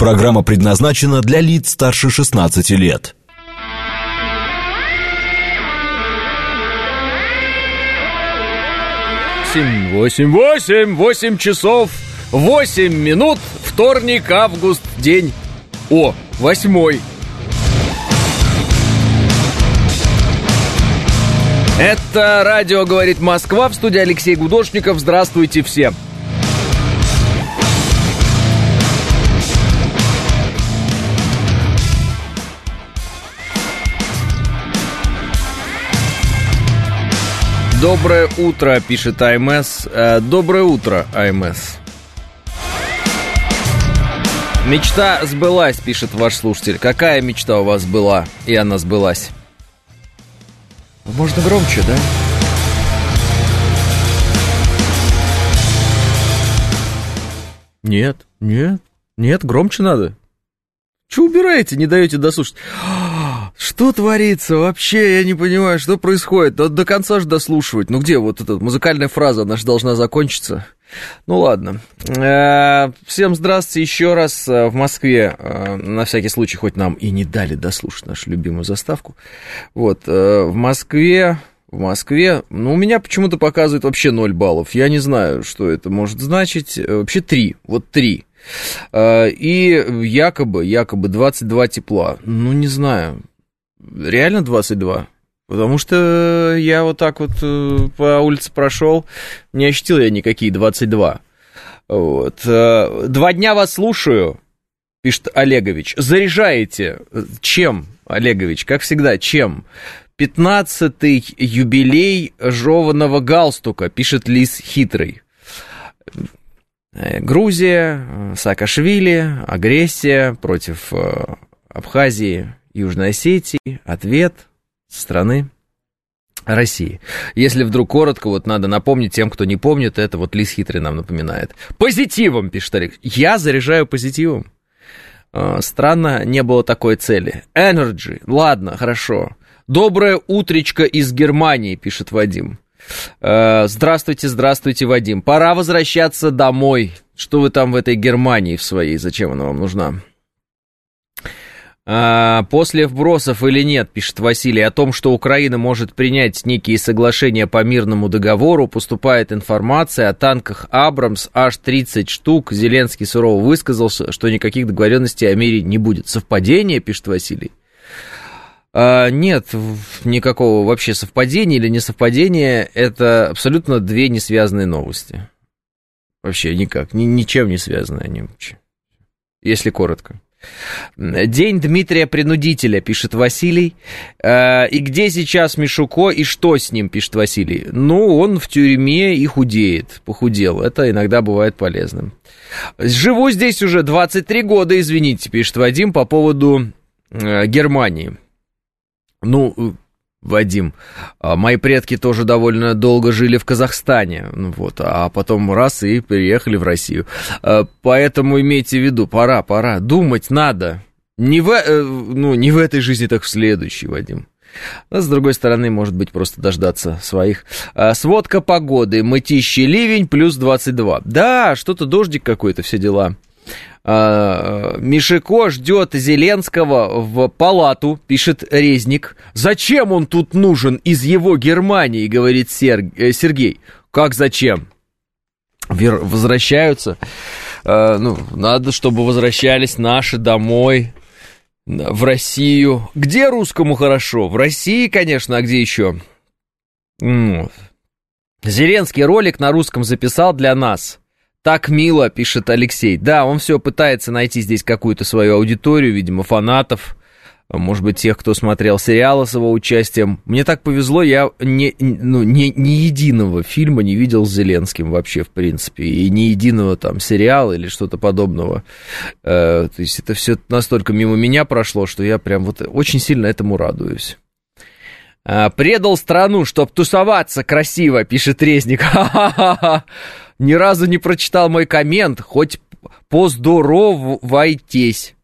Программа предназначена для лиц старше 16 лет. Восемь, восемь, восемь, восемь часов, восемь минут, вторник, август, день. О, восьмой. Это радио «Говорит Москва» в студии Алексей Гудошников. Здравствуйте всем. Доброе утро, пишет АМС. Э, доброе утро, АМС. Мечта сбылась, пишет ваш слушатель. Какая мечта у вас была, и она сбылась? Можно громче, да? Нет, нет, нет, громче надо. Че убираете, не даете дослушать? Что творится вообще? Я не понимаю, что происходит. До, до конца же дослушивать. Ну где вот эта музыкальная фраза, она же должна закончиться. Ну ладно. Э, всем здравствуйте еще раз э, в Москве. Э, на всякий случай, хоть нам и не дали дослушать нашу любимую заставку. Вот, в Москве в Москве, ну, у меня почему-то показывает вообще 0 баллов. Я не знаю, что это может значить. Вообще 3, вот 3. И якобы, якобы 22 тепла. Ну, не знаю. Реально 22? Потому что я вот так вот э, по улице прошел, не ощутил я никакие 22. Вот. Э, Два дня вас слушаю, пишет Олегович. Заряжаете. Чем, Олегович? Как всегда, чем? Пятнадцатый юбилей жеванного галстука, пишет Лис Хитрый. Э, Грузия, Саакашвили, агрессия против Абхазии, Южной Осетии, ответ со стороны России. Если вдруг коротко, вот надо напомнить тем, кто не помнит, это вот Лис Хитрый нам напоминает. Позитивом, пишет Олег. Я заряжаю позитивом. А, странно, не было такой цели. Energy. Ладно, хорошо. Доброе утречко из Германии, пишет Вадим. А, здравствуйте, здравствуйте, Вадим. Пора возвращаться домой. Что вы там в этой Германии в своей? Зачем она вам нужна? А, после вбросов или нет, пишет Василий, о том, что Украина может принять некие соглашения по мирному договору, поступает информация о танках «Абрамс» аж 30 штук. Зеленский сурово высказался, что никаких договоренностей о мире не будет. Совпадение, пишет Василий? А, нет никакого вообще совпадения или несовпадения. Это абсолютно две несвязанные новости. Вообще никак, ни, ничем не связаны они. Если коротко. День Дмитрия Принудителя, пишет Василий. Э, и где сейчас Мишуко и что с ним, пишет Василий? Ну, он в тюрьме и худеет, похудел. Это иногда бывает полезным. Живу здесь уже 23 года, извините, пишет Вадим по поводу э, Германии. Ну, Вадим, а мои предки тоже довольно долго жили в Казахстане, ну вот, а потом раз и переехали в Россию. А, поэтому имейте в виду, пора, пора, думать надо. Не в, э, ну, не в этой жизни, так в следующей, Вадим. А с другой стороны, может быть, просто дождаться своих. Сводка погоды. Мытищий ливень плюс 22. Да, что-то дождик какой-то, все дела. А, Мишико ждет Зеленского в палату, пишет Резник. Зачем он тут нужен из его Германии, говорит э, Сергей. Как зачем? Возвращаются. А, ну, надо, чтобы возвращались наши домой, в Россию. Где русскому хорошо? В России, конечно, а где еще? Зеленский ролик на русском записал для нас. Так мило, пишет Алексей. Да, он все пытается найти здесь какую-то свою аудиторию, видимо, фанатов, может быть, тех, кто смотрел сериалы с его участием. Мне так повезло, я не, ну, не, ни единого фильма не видел с Зеленским вообще, в принципе, и ни единого там сериала или что-то подобного. Э, то есть это все настолько мимо меня прошло, что я прям вот очень сильно этому радуюсь. Э, предал страну, чтоб тусоваться красиво, пишет Резник. Ха-ха-ха ни разу не прочитал мой коммент, хоть поздоровайтесь.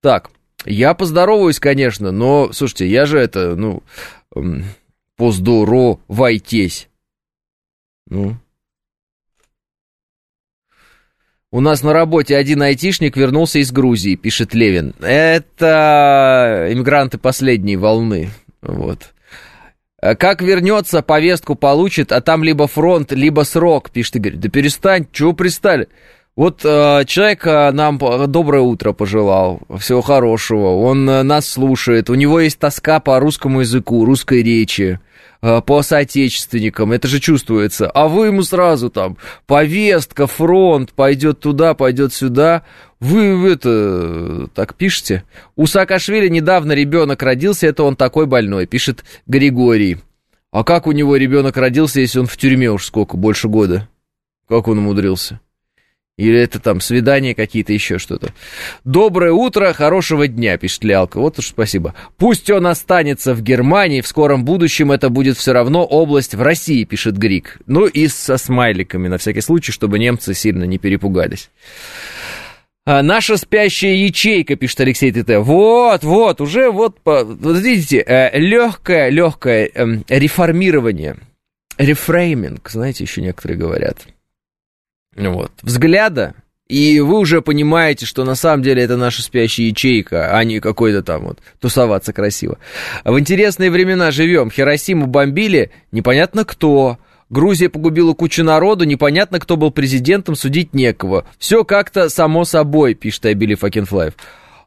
Так, я поздороваюсь, конечно, но, слушайте, я же это, ну, поздоровайтесь. Ну. У нас на работе один айтишник вернулся из Грузии, пишет Левин. Это иммигранты последней волны. Вот. Как вернется, повестку получит, а там либо фронт, либо срок, пишет Игорь. Да перестань, чего пристали? Вот э, человек э, нам доброе утро пожелал, всего хорошего, он э, нас слушает, у него есть тоска по русскому языку, русской речи, э, по соотечественникам, это же чувствуется. А вы ему сразу там, повестка, фронт, пойдет туда, пойдет сюда. Вы это так пишете? У Саакашвили недавно ребенок родился, это он такой больной, пишет Григорий. А как у него ребенок родился, если он в тюрьме уж сколько, больше года? Как он умудрился? Или это там свидания какие-то, еще что-то. Доброе утро, хорошего дня, пишет Лялка. Вот уж спасибо. Пусть он останется в Германии, в скором будущем это будет все равно область в России, пишет Грик. Ну и со смайликами, на всякий случай, чтобы немцы сильно не перепугались. А, наша спящая ячейка, пишет Алексей ТТ. Вот, вот, уже вот, вот видите, э, легкое, легкое эм, реформирование. Рефрейминг, знаете, еще некоторые говорят вот, взгляда, и вы уже понимаете, что на самом деле это наша спящая ячейка, а не какой-то там вот тусоваться красиво. В интересные времена живем. Хиросиму бомбили, непонятно кто. Грузия погубила кучу народу, непонятно, кто был президентом, судить некого. Все как-то само собой, пишет Абили Факенфлаев.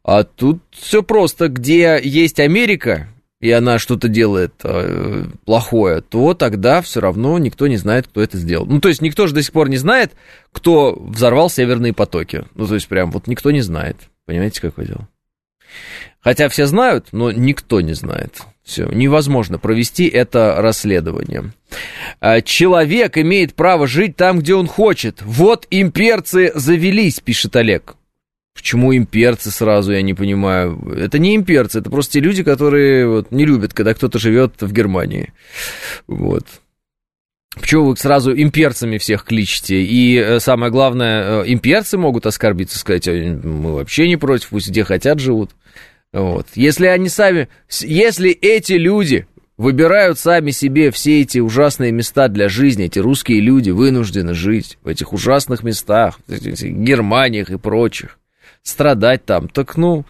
А тут все просто. Где есть Америка, и она что-то делает э, плохое, то тогда все равно никто не знает, кто это сделал. Ну, то есть никто же до сих пор не знает, кто взорвал северные потоки. Ну, то есть прям вот никто не знает. Понимаете, какое дело? Хотя все знают, но никто не знает. Все, невозможно провести это расследование. А, человек имеет право жить там, где он хочет. Вот имперцы завелись, пишет Олег. Почему имперцы сразу, я не понимаю. Это не имперцы, это просто те люди, которые вот, не любят, когда кто-то живет в Германии. Вот. Почему вы сразу имперцами всех кличете? И э, самое главное, э, имперцы могут оскорбиться, сказать, мы вообще не против, пусть где хотят живут. Вот. Если они сами, если эти люди выбирают сами себе все эти ужасные места для жизни, эти русские люди вынуждены жить в этих ужасных местах, в этих Германиях и прочих, страдать там. Так ну,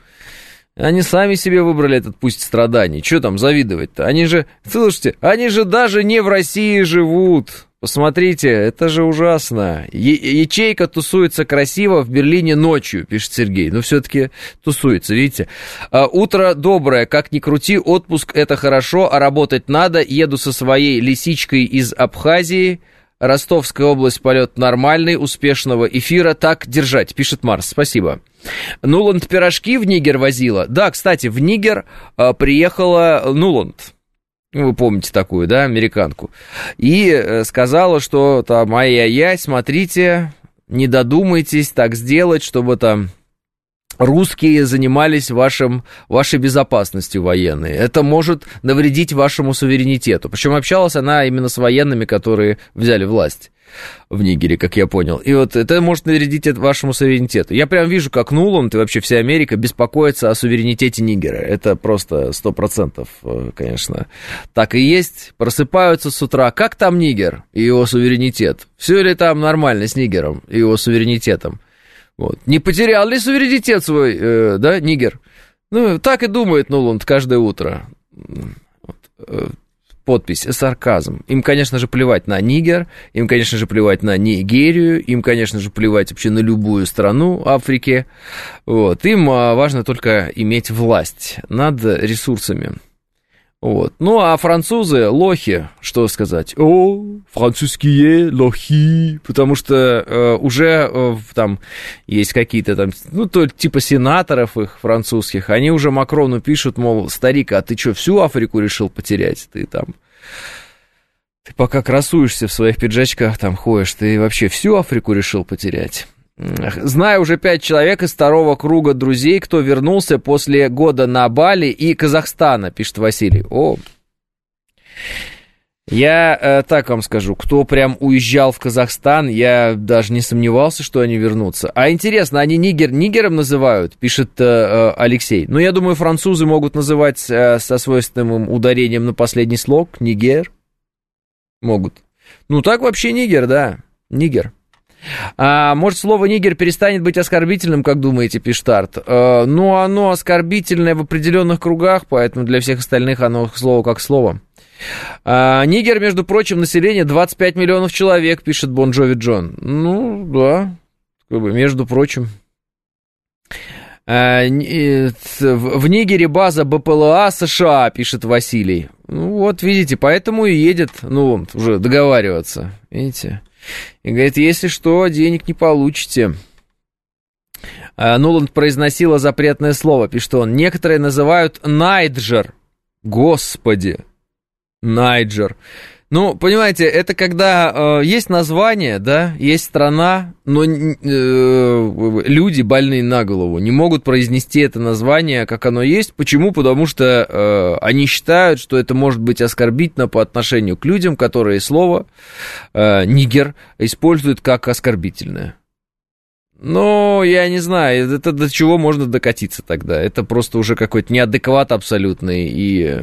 они сами себе выбрали этот пусть страданий. Что там завидовать-то? Они же, слушайте, они же даже не в России живут. Посмотрите, это же ужасно. Ячейка тусуется красиво в Берлине ночью, пишет Сергей. Но все-таки тусуется, видите. А, утро доброе, как ни крути, отпуск это хорошо, а работать надо. Еду со своей лисичкой из Абхазии. Ростовская область, полет нормальный, успешного эфира. Так держать, пишет Марс. Спасибо. Нуланд пирожки в Нигер возила. Да, кстати, в Нигер а, приехала Нуланд. Вы помните такую, да, американку. И э, сказала, что там, ай-яй-яй, смотрите, не додумайтесь так сделать, чтобы там русские занимались вашим, вашей безопасностью военной. Это может навредить вашему суверенитету. Причем общалась она именно с военными, которые взяли власть в Нигере, как я понял. И вот это может навредить вашему суверенитету. Я прям вижу, как Нуланд и вообще вся Америка беспокоится о суверенитете Нигера. Это просто сто процентов, э, конечно. Так и есть. Просыпаются с утра. Как там Нигер и его суверенитет? Все ли там нормально с Нигером и его суверенитетом? Вот. Не потерял ли суверенитет свой, э, да, Нигер? Ну, так и думает Нуланд каждое утро. Вот. Подпись «Сарказм». Им, конечно же, плевать на Нигер, им, конечно же, плевать на Нигерию, им, конечно же, плевать вообще на любую страну Африки. Вот. Им а, важно только иметь власть над ресурсами. Вот. Ну, а французы лохи, что сказать? О, французские лохи, потому что э, уже э, там есть какие-то там, ну, то типа сенаторов их французских, они уже Макрону пишут, мол, старик, а ты что, всю Африку решил потерять? Ты там... Ты пока красуешься в своих пиджачках, там ходишь, ты вообще всю Африку решил потерять? Знаю уже пять человек из второго круга друзей, кто вернулся после года на Бали и Казахстана, пишет Василий. О, я э, так вам скажу, кто прям уезжал в Казахстан, я даже не сомневался, что они вернутся. А интересно, они Нигер Нигером называют, пишет э, э Алексей. Ну, я думаю, французы могут называть э, со свойственным ударением на последний слог Нигер. Могут. Ну, так вообще Нигер, да, Нигер. А, может, слово «нигер» перестанет быть оскорбительным, как думаете, Пиштарт? А, ну, оно оскорбительное в определенных кругах, поэтому для всех остальных оно слово как слово. А, Нигер, между прочим, население 25 миллионов человек, пишет Бон Джон. Ну, да, как бы, между прочим. А, в Нигере база БПЛА США, пишет Василий. Ну, вот, видите, поэтому и едет, ну, уже договариваться, видите. И говорит, если что, денег не получите. А, Нуланд произносила запретное слово, пишет он. Некоторые называют Найджер. Господи, Найджер. Ну, понимаете, это когда э, есть название, да, есть страна, но э, люди больные на голову не могут произнести это название, как оно есть. Почему? Потому что э, они считают, что это может быть оскорбительно по отношению к людям, которые слово э, нигер используют как оскорбительное. Но я не знаю, это до чего можно докатиться тогда. Это просто уже какой-то неадекват абсолютный и э,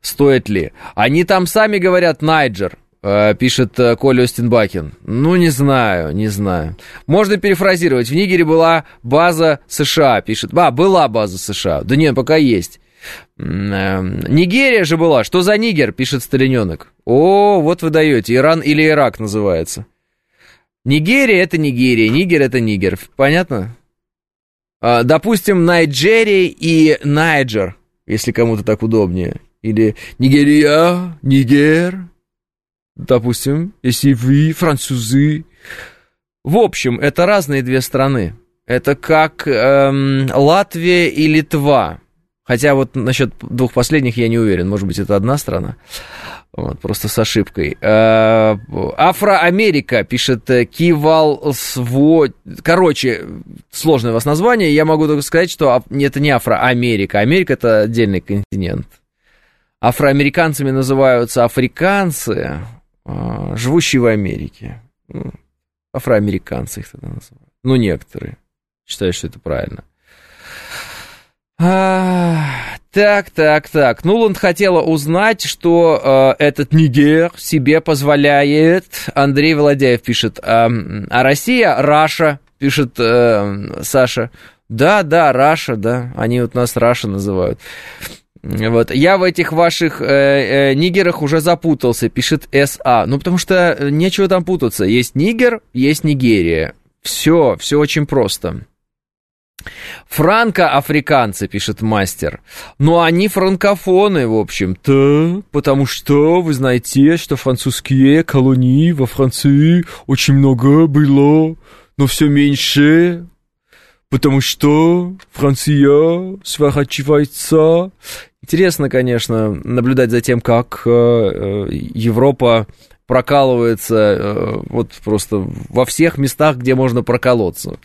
стоит ли. Они там сами говорят Найджер, э, пишет э, Коля Остинбакин. Ну, не знаю, не знаю. Можно перефразировать. В Нигере была база США, пишет. А, была база США. Да нет, пока есть. Эм, Нигерия же была. Что за Нигер, пишет Сталиненок. О, вот вы даете. Иран или Ирак называется. Нигерия это Нигерия, Нигер это Нигер. Понятно? А, допустим, Найджерия и Найджер, если кому-то так удобнее. Или Нигерия, Нигер, допустим, если вы французы. В общем, это разные две страны. Это как эм, Латвия и Литва. Хотя вот насчет двух последних я не уверен. Может быть, это одна страна. Вот, просто с ошибкой. Э, Афроамерика, пишет э, Кивал Сво... Короче, сложное у вас название. Я могу только сказать, что это не Афроамерика. Америка – это отдельный континент афроамериканцами называются африканцы, а, живущие в Америке. Ну, афроамериканцы их тогда называют. Ну, некоторые считают, что это правильно. А, так, так, так. Нуланд хотела узнать, что э, этот Нигер себе позволяет. Андрей Володяев пишет. Э, а Россия, Russia, пишет э, Саша. Да, да, Russia, да. Они вот нас Russia называют. Вот. Я в этих ваших э, э, нигерах уже запутался, пишет СА. Ну, потому что э, нечего там путаться. Есть нигер, есть Нигерия. Все, все очень просто. Франко-африканцы, пишет мастер. Но они франкофоны, в общем-то, потому что вы знаете, что французские колонии во Франции очень много было, но все меньше потому что Франция сворачивается. Интересно, конечно, наблюдать за тем, как э, э, Европа прокалывается э, вот просто во всех местах, где можно проколоться.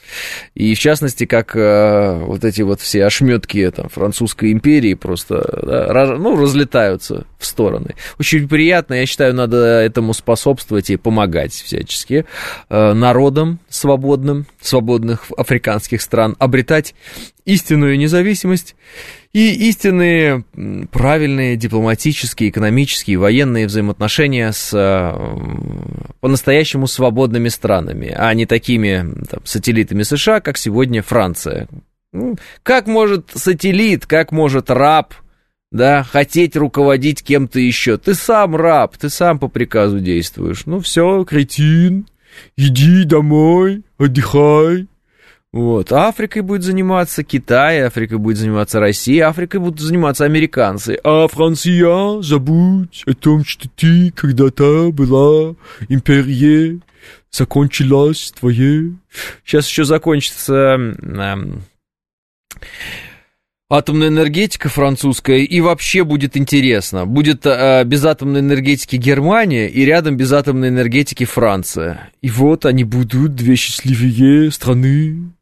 И в частности, как э, вот эти вот все ошметки там, французской империи просто да, ну, разлетаются в стороны. Очень приятно, я считаю, надо этому способствовать и помогать всячески э, народам свободным, свободных африканских стран обретать истинную независимость и истинные правильные дипломатические, экономические, военные взаимоотношения с э, по-настоящему свободными странами, а не такими там, сателлитами США, как сегодня Франция. Ну, как может сателлит, как может раб, да, хотеть руководить кем-то еще? Ты сам раб, ты сам по приказу действуешь. Ну все, кретин, иди домой, отдыхай. Вот. Африкой будет заниматься Китай, Африкой будет заниматься Россия, Африкой будут заниматься американцы. А Франция, забудь о том, что ты когда-то была империей, закончилась твоей. Сейчас еще закончится эм, атомная энергетика французская, и вообще будет интересно. Будет э, без атомной энергетики Германия, и рядом без атомной энергетики Франция. И вот они будут две счастливые страны.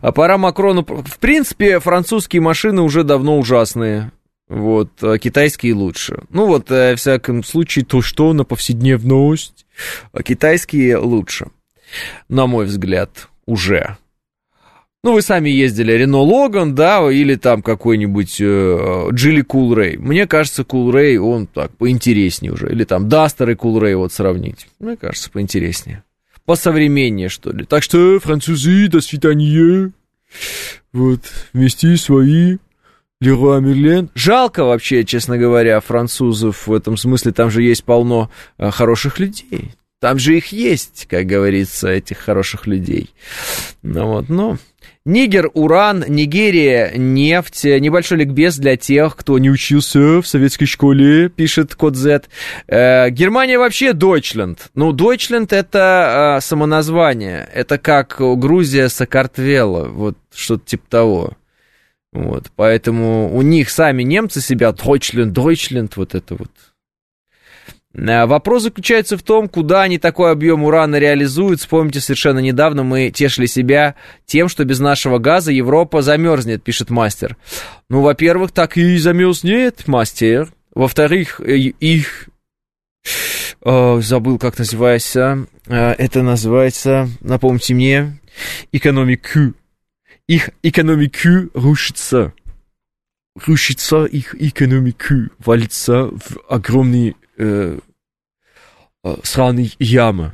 А пора Макрону... В принципе, французские машины уже давно ужасные. Вот, а китайские лучше. Ну вот, э, в всяком случае, то, что на повседневность, а китайские лучше. На мой взгляд, уже. Ну, вы сами ездили Рено Логан, да, или там какой-нибудь э, Джили Кулрей. Мне кажется, Кулрей, он так, поинтереснее уже. Или там Дастер и Кулрей вот сравнить. Мне кажется, поинтереснее. Посовременнее, что ли. Так что, французы, до свидания. Вот, вместе свои. Леруа Мерлен. Жалко вообще, честно говоря, французов в этом смысле. Там же есть полно э, хороших людей. Там же их есть, как говорится, этих хороших людей. Ну вот, ну... Нигер, уран, Нигерия, нефть. Небольшой ликбез для тех, кто не учился в советской школе, пишет код Z. Э, Германия вообще Дойчленд. Ну, Дойчленд это э, самоназвание. Это как Грузия Сакартвела. Вот что-то типа того. Вот, поэтому у них сами немцы себя Дойчленд, Дойчленд, вот это вот. Э, вопрос заключается в том, куда они такой объем урана реализуют. Вспомните, совершенно недавно мы тешили себя тем, что без нашего газа Европа замерзнет, пишет мастер. Ну, во-первых, так и замерзнет, мастер. Во-вторых, э, их... Э, забыл, как называется. Это называется, напомните мне, экономику. Их экономику рушится. Рушится их экономику, валится в огромный э, э, сраной ямы.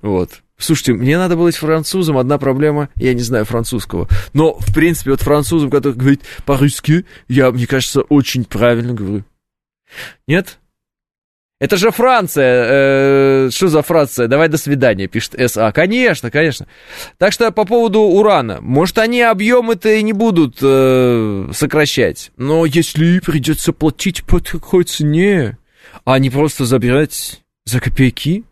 Вот. Слушайте, мне надо быть французом, одна проблема, я не знаю французского. Но, в принципе, вот французом, который говорит по-русски, я, мне кажется, очень правильно говорю. Нет? Это же Франция. Э, что за Франция? Давай до свидания, пишет СА. Конечно, конечно. Так что по поводу урана. Может, они объемы-то и не будут э, сокращать. Но если придется платить по такой цене, а не просто забирать за копейки,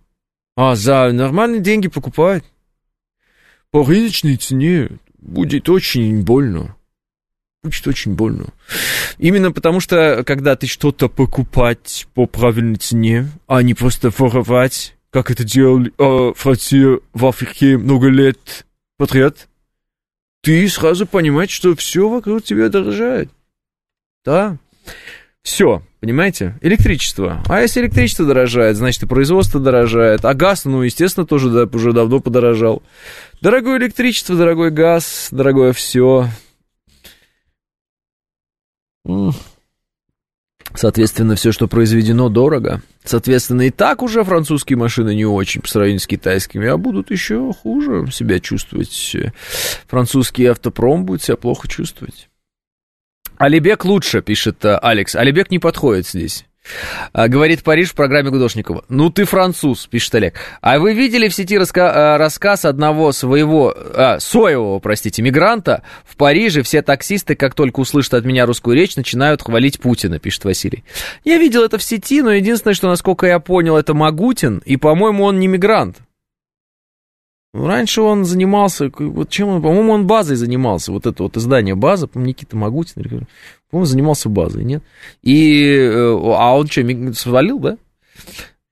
а за нормальные деньги покупать. По рыночной цене будет очень больно. Будет очень больно. Именно потому что, когда ты что-то покупать по правильной цене, а не просто воровать, как это делали э, Франция в Африке много лет подряд, ты сразу понимаешь, что все вокруг тебя дорожает. Да. Все, понимаете? Электричество. А если электричество дорожает, значит и производство дорожает. А газ, ну, естественно, тоже да, уже давно подорожал. Дорогое электричество, дорогой газ, дорогое все. Соответственно, все, что произведено, дорого. Соответственно, и так уже французские машины не очень по сравнению с китайскими, а будут еще хуже себя чувствовать. Французский автопром будет себя плохо чувствовать. Алибек лучше, пишет э, Алекс. Алибек не подходит здесь. А, говорит Париж в программе Гудошникова. Ну ты француз, пишет Олег. А вы видели в сети раска- э, рассказ одного своего, а, соевого, простите, мигранта в Париже? Все таксисты, как только услышат от меня русскую речь, начинают хвалить Путина, пишет Василий. Я видел это в сети, но единственное, что, насколько я понял, это Магутин, и, по-моему, он не мигрант. Ну, раньше он занимался, вот чем он, по-моему, он базой занимался, вот это вот издание база, по-моему, Никита Магутин, по-моему, занимался базой, нет? И, э, а он что, свалил, да?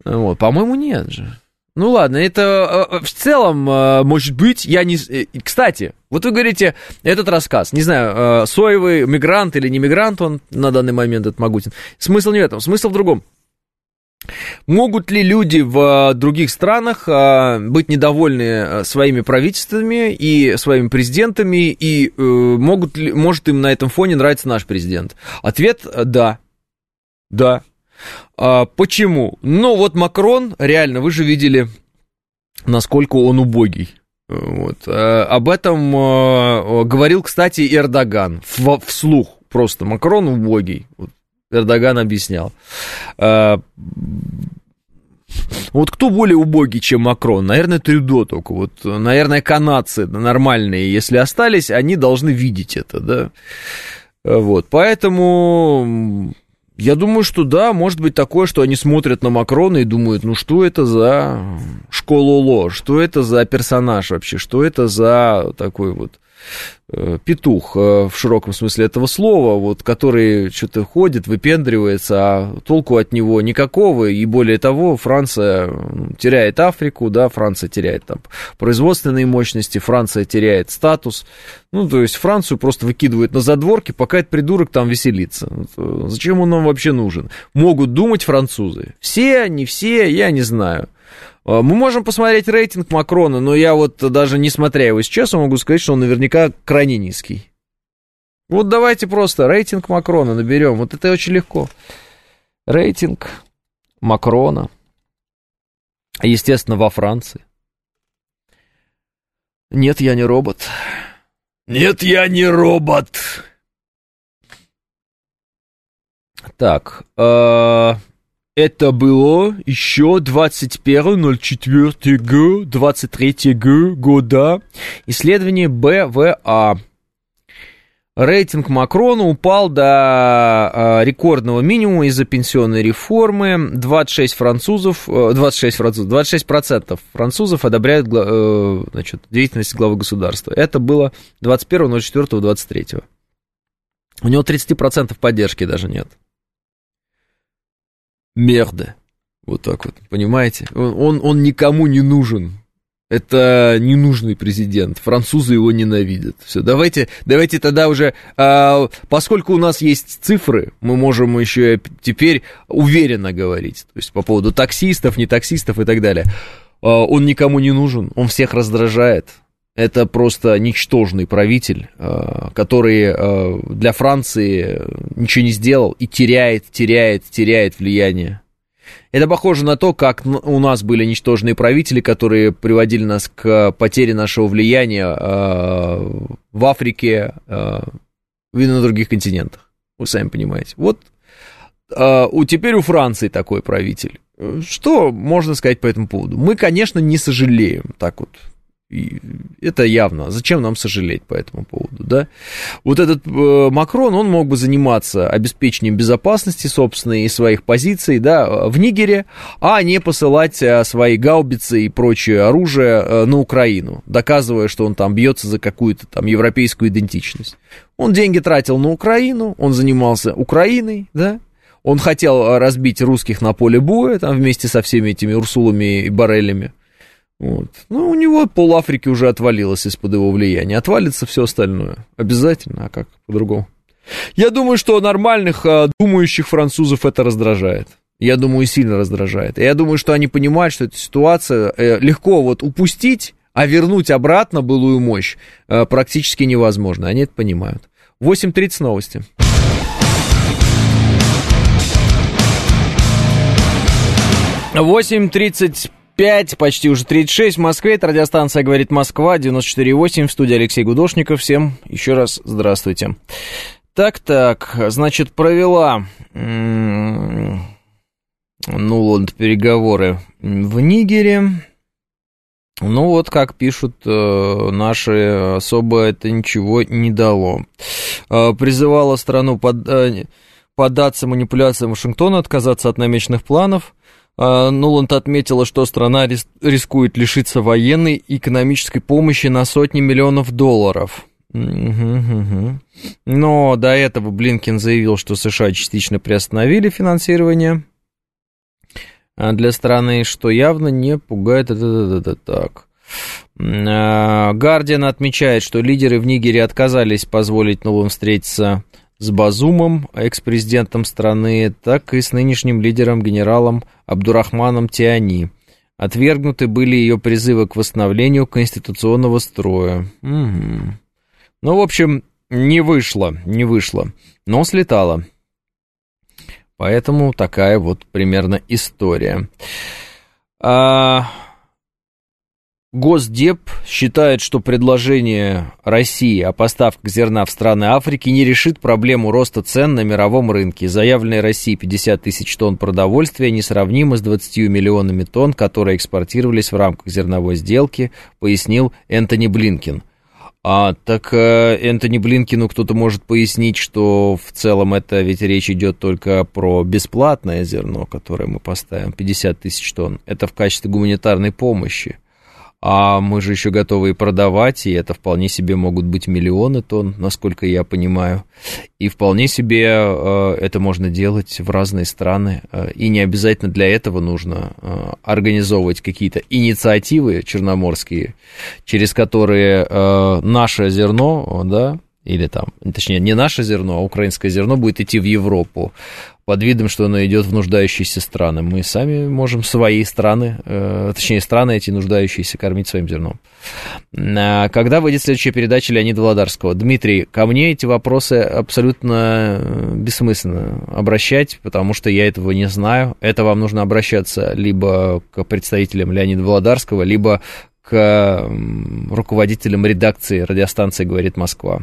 Вот, по-моему, нет же. Ну ладно, это э, в целом, э, может быть, я не... Кстати, вот вы говорите, этот рассказ, не знаю, соевый мигрант или не мигрант он на данный момент, этот Магутин. Смысл не в этом, смысл в другом. Могут ли люди в других странах а, быть недовольны э, своими правительствами и своими президентами, и э, могут ли, может им на этом фоне нравиться наш президент? Ответ – да. Да. А, почему? Ну, вот Макрон, реально, вы же видели, насколько он убогий. Вот. А, об этом говорил, кстати, Эрдоган вслух просто. Макрон убогий. Вот Эрдоган объяснял. А, вот кто более убогий, чем Макрон? Наверное, Трюдо только. Вот, наверное, канадцы нормальные, если остались, они должны видеть это, да. Вот, поэтому я думаю, что да, может быть такое, что они смотрят на Макрона и думают, ну что это за школу Ло, что это за персонаж вообще, что это за такой вот петух э, в широком смысле этого слова, вот, который что-то ходит, выпендривается, а толку от него никакого, и более того, Франция теряет Африку, да, Франция теряет там производственные мощности, Франция теряет статус, ну, то есть Францию просто выкидывают на задворки, пока этот придурок там веселится. Э, зачем он нам вообще нужен? Могут думать французы. Все, не все, я не знаю. А, мы можем посмотреть рейтинг Макрона, но я вот даже не смотря его сейчас, могу сказать, что он наверняка крайне низкий. Вот давайте просто рейтинг Макрона наберем. Вот это очень легко. Рейтинг Макрона. Естественно, во Франции. Нет, я не робот. Нет, я не робот. Так, э, это было еще 21.04 23 года. Исследование БВА. Рейтинг Макрона упал до э, рекордного минимума из-за пенсионной реформы. 26 французов, э, 26 французов, 26 процентов французов одобряют э, значит, деятельность главы государства. Это было 21.04.23. У него 30% поддержки даже нет. Мерда. Вот так вот, понимаете? Он, он, никому не нужен. Это ненужный президент. Французы его ненавидят. Все, давайте, давайте тогда уже, а, поскольку у нас есть цифры, мы можем еще теперь уверенно говорить. То есть по поводу таксистов, не таксистов и так далее. А, он никому не нужен, он всех раздражает. Это просто ничтожный правитель, а, который а, для Франции ничего не сделал и теряет, теряет, теряет влияние. Это похоже на то, как у нас были ничтожные правители, которые приводили нас к потере нашего влияния э, в Африке э, и на других континентах. Вы сами понимаете. Вот э, у, теперь у Франции такой правитель. Что можно сказать по этому поводу? Мы, конечно, не сожалеем, так вот это явно. Зачем нам сожалеть по этому поводу, да? Вот этот э, Макрон, он мог бы заниматься обеспечением безопасности собственной и своих позиций, да, в Нигере, а не посылать э, свои гаубицы и прочее оружие э, на Украину, доказывая, что он там бьется за какую-то там европейскую идентичность. Он деньги тратил на Украину, он занимался Украиной, да, он хотел э, разбить русских на поле боя, там вместе со всеми этими Урсулами и Барелями. Вот. Ну, у него пол Африки уже отвалилось из-под его влияния. Отвалится все остальное. Обязательно, а как по-другому? Я думаю, что нормальных а, думающих французов это раздражает. Я думаю, сильно раздражает. Я думаю, что они понимают, что эта ситуация э, легко вот упустить, а вернуть обратно былую мощь э, практически невозможно. Они это понимают. 8.30 новости. Восемь тридцать 5, почти уже 36 в Москве. Это радиостанция «Говорит Москва», 94,8. В студии Алексей Гудошников. Всем еще раз здравствуйте. Так-так, значит, провела Нуланд переговоры в Нигере. Ну вот, как пишут э, наши, особо это ничего не дало. Э, призывала страну под, э, поддаться манипуляциям Вашингтона, отказаться от намеченных планов – Нуланд отметила, что страна рискует лишиться военной и экономической помощи на сотни миллионов долларов. Но до этого Блинкин заявил, что США частично приостановили финансирование а, для страны, что явно не пугает. Так. Гардиан отмечает, что лидеры в Нигере отказались позволить новым встретиться с Базумом, экс-президентом страны, так и с нынешним лидером генералом Абдурахманом Тиани. Отвергнуты были ее призывы к восстановлению конституционного строя. Угу. Ну, в общем, не вышло, не вышло, но слетало. Поэтому такая вот примерно история. А, Госдеп считает, что предложение России о поставках зерна в страны Африки не решит проблему роста цен на мировом рынке. Заявленные России 50 тысяч тонн продовольствия несравнимы с 20 миллионами тонн, которые экспортировались в рамках зерновой сделки, пояснил Энтони Блинкин. А, так э, Энтони Блинкину кто-то может пояснить, что в целом это ведь речь идет только про бесплатное зерно, которое мы поставим, 50 тысяч тонн. Это в качестве гуманитарной помощи а мы же еще готовы и продавать, и это вполне себе могут быть миллионы тонн, насколько я понимаю. И вполне себе э, это можно делать в разные страны, э, и не обязательно для этого нужно э, организовывать какие-то инициативы черноморские, через которые наше зерно, да, или там, точнее, не наше зерно, а украинское зерно будет идти в Европу под видом, что оно идет в нуждающиеся страны. Мы сами можем свои страны, э, точнее, страны эти нуждающиеся кормить своим зерном. А когда выйдет следующая передача Леонида Владарского? Дмитрий, ко мне эти вопросы абсолютно э, бессмысленно обращать, потому что я этого не знаю. Это вам нужно обращаться либо к представителям Леонида Владарского, либо к руководителям редакции радиостанции «Говорит Москва».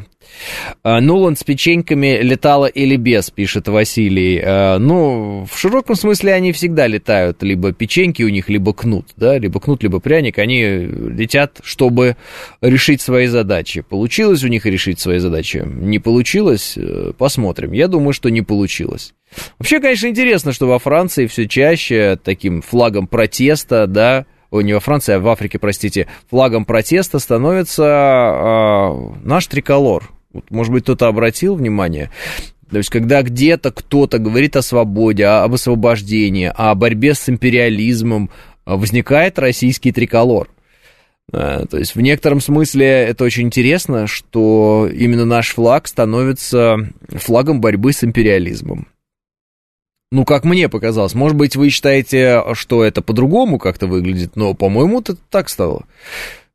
А, Нуланд с печеньками летала или без, пишет Василий. А, ну, в широком смысле они всегда летают. Либо печеньки у них, либо кнут, да, либо кнут, либо пряник. Они летят, чтобы решить свои задачи. Получилось у них решить свои задачи? Не получилось? Э, посмотрим. Я думаю, что не получилось. Вообще, конечно, интересно, что во Франции все чаще таким флагом протеста, да, о, не во Франции, а в Африке, простите, флагом протеста становится э, наш триколор. Вот, может быть, кто-то обратил внимание. То есть, когда где-то кто-то говорит о свободе, об освобождении, о борьбе с империализмом, возникает российский триколор. То есть, в некотором смысле это очень интересно, что именно наш флаг становится флагом борьбы с империализмом. Ну, как мне показалось. Может быть, вы считаете, что это по-другому как-то выглядит, но, по-моему, это так стало.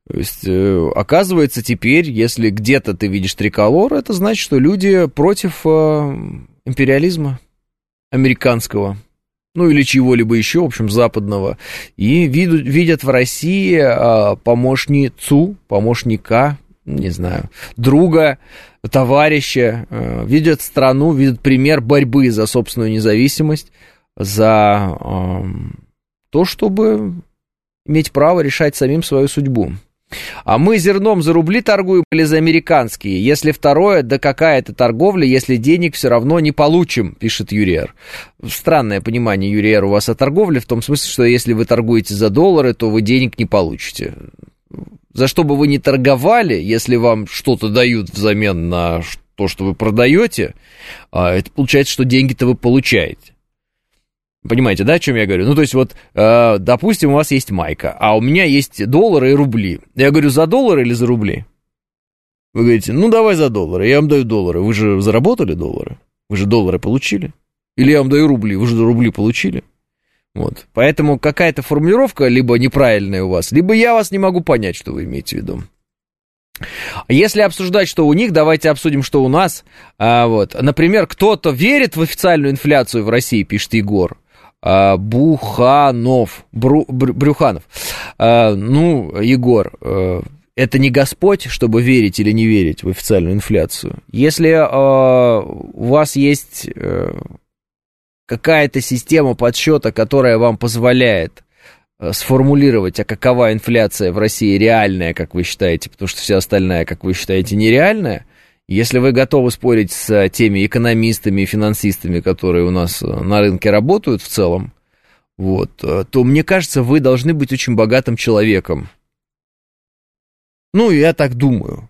То есть, э, оказывается, теперь, если где-то ты видишь триколор, это значит, что люди против э, империализма американского, ну или чего-либо еще, в общем, западного, и видят, в России э, помощницу, помощника, не знаю, друга, товарища, э, видят страну, видят пример борьбы за собственную независимость, за то, чтобы иметь право решать самим свою судьбу. А мы зерном за рубли торгуем или за американские? Если второе, да какая это торговля, если денег все равно не получим, пишет Юриер. Странное понимание, Юриер, у вас о торговле, в том смысле, что если вы торгуете за доллары, то вы денег не получите за что бы вы ни торговали, если вам что-то дают взамен на то, что вы продаете, а, это получается, что деньги-то вы получаете. Понимаете, да, о чем я говорю? Ну, то есть, вот, э, допустим, у вас есть майка, а у меня есть доллары и рубли. Я говорю, за доллары или за рубли? Вы говорите, ну, давай за доллары. Я вам даю доллары. Вы же заработали доллары? Вы же доллары получили? Или я вам даю рубли? Вы же рубли получили? Вот. Поэтому какая-то формулировка либо неправильная у вас, либо я вас не могу понять, что вы имеете в виду. Если обсуждать, что у них, давайте обсудим, что у нас. А, вот. Например, кто-то верит в официальную инфляцию в России, пишет Егор. А, Буханов, Бру, Брю, Брюханов. А, ну, Егор, а, это не Господь, чтобы верить или не верить в официальную инфляцию. Если а, у вас есть а, какая-то система подсчета, которая вам позволяет э, сформулировать, а какова инфляция в России реальная, как вы считаете, потому что вся остальная, как вы считаете, нереальная, если вы готовы спорить с теми экономистами и финансистами, которые у нас э, на рынке работают в целом, вот, э, то мне кажется, вы должны быть очень богатым человеком. Ну, я так думаю.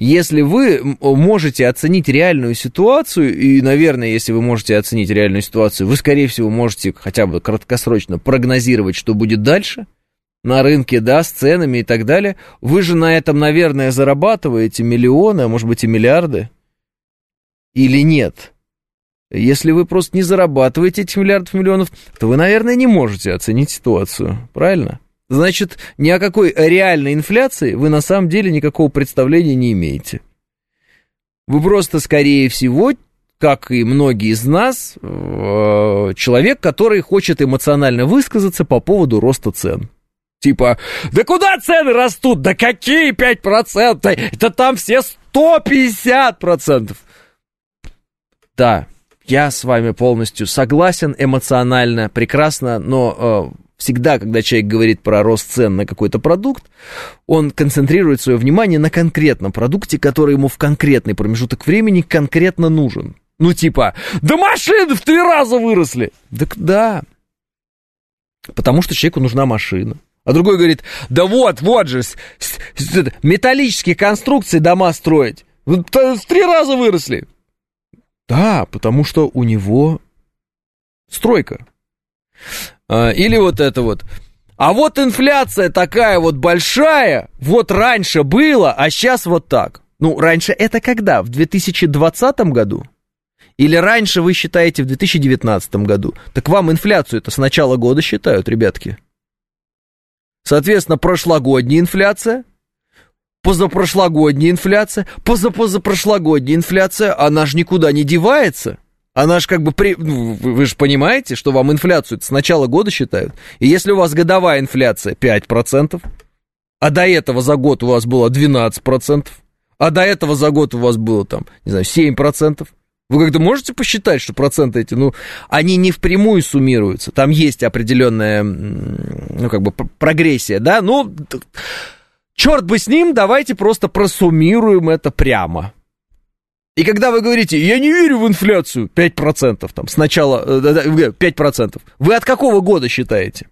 Если вы можете оценить реальную ситуацию, и, наверное, если вы можете оценить реальную ситуацию, вы, скорее всего, можете хотя бы краткосрочно прогнозировать, что будет дальше на рынке, да, с ценами и так далее, вы же на этом, наверное, зарабатываете миллионы, а может быть и миллиарды. Или нет? Если вы просто не зарабатываете этих миллиардов миллионов, то вы, наверное, не можете оценить ситуацию, правильно? Значит, ни о какой реальной инфляции вы на самом деле никакого представления не имеете. Вы просто, скорее всего, как и многие из нас, э, человек, который хочет эмоционально высказаться по поводу роста цен. Типа, да куда цены растут? Да какие 5%? Это там все 150%. Да, я с вами полностью согласен эмоционально, прекрасно, но э, всегда, когда человек говорит про рост цен на какой-то продукт, он концентрирует свое внимание на конкретном продукте, который ему в конкретный промежуток времени конкретно нужен. Ну, типа, да машины в три раза выросли. Так да. Потому что человеку нужна машина. А другой говорит, да вот, вот же, металлические конструкции дома строить. В три раза выросли. Да, потому что у него стройка. А, или вот это вот. А вот инфляция такая вот большая, вот раньше было, а сейчас вот так. Ну, раньше это когда? В 2020 году? Или раньше вы считаете в 2019 году? Так вам инфляцию это с начала года считают, ребятки. Соответственно, прошлогодняя инфляция, позапрошлогодняя инфляция, позапозапрошлогодняя инфляция, она же никуда не девается. Она же как бы, при... Ну, вы же понимаете, что вам инфляцию с начала года считают. И если у вас годовая инфляция 5%, а до этого за год у вас было 12%, а до этого за год у вас было там, не знаю, 7%. Вы как-то можете посчитать, что проценты эти, ну, они не впрямую суммируются. Там есть определенная, ну, как бы прогрессия, да? Ну, черт бы с ним, давайте просто просуммируем это прямо. И когда вы говорите, я не верю в инфляцию, 5%, там, сначала, 5%, э, вы от какого года считаете?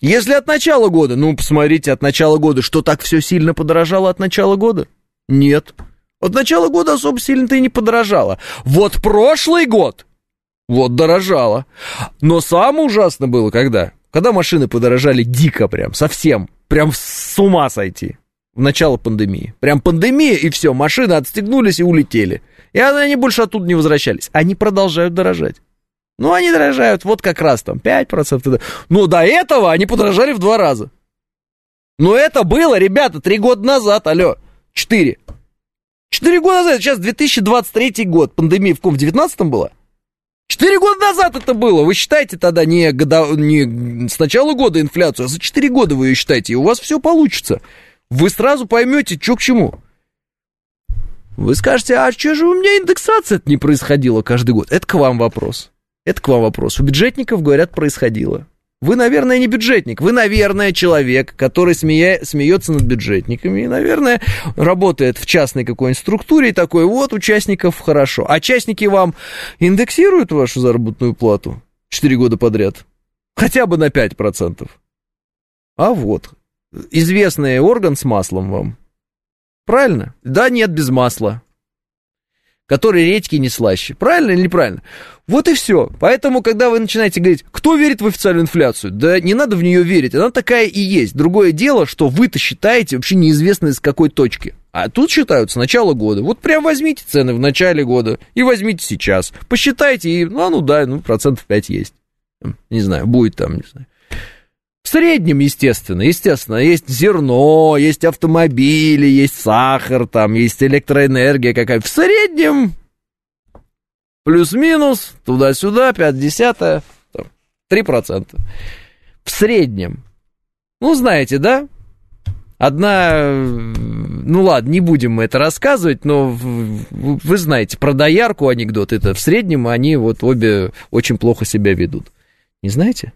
Если от начала года, ну, посмотрите, от начала года, что так все сильно подорожало от начала года? Нет. От начала года особо сильно-то и не подорожало. Вот прошлый год, вот дорожало. Но самое ужасное было когда? Когда машины подорожали дико прям, совсем, прям с ума сойти. В начало пандемии. Прям пандемия, и все, машины отстегнулись и улетели. И они больше оттуда не возвращались. Они продолжают дорожать. Ну, они дорожают вот как раз там 5%. Но до этого они подорожали в два раза. Но это было, ребята, три года назад, алло, четыре. Четыре года назад, сейчас 2023 год, пандемия в ком, в 19 была? Четыре года назад это было. Вы считаете тогда не, года, не с начала года инфляцию, а за четыре года вы ее считаете, и у вас все получится. Вы сразу поймете, что к чему. Вы скажете, а что же у меня индексация не происходила каждый год? Это к вам вопрос. Это к вам вопрос. У бюджетников, говорят, происходило. Вы, наверное, не бюджетник. Вы, наверное, человек, который смея... смеется над бюджетниками и, наверное, работает в частной какой-нибудь структуре и такой, вот, участников хорошо. А частники вам индексируют вашу заработную плату 4 года подряд? Хотя бы на 5%. А вот, известный орган с маслом вам. Правильно? Да, нет, без масла который редьки не слаще. Правильно или неправильно? Вот и все. Поэтому, когда вы начинаете говорить, кто верит в официальную инфляцию, да не надо в нее верить, она такая и есть. Другое дело, что вы-то считаете вообще неизвестно из какой точки. А тут считают с начала года. Вот прям возьмите цены в начале года и возьмите сейчас. Посчитайте, и, ну, ну да, ну, процентов 5 есть. Не знаю, будет там, не знаю. В среднем, естественно, естественно, есть зерно, есть автомобили, есть сахар, там есть электроэнергия какая. В среднем плюс-минус, туда-сюда, 50 3%. В среднем. Ну, знаете, да? Одна, ну ладно, не будем мы это рассказывать, но вы знаете про доярку анекдот, это в среднем они вот обе очень плохо себя ведут. Не знаете?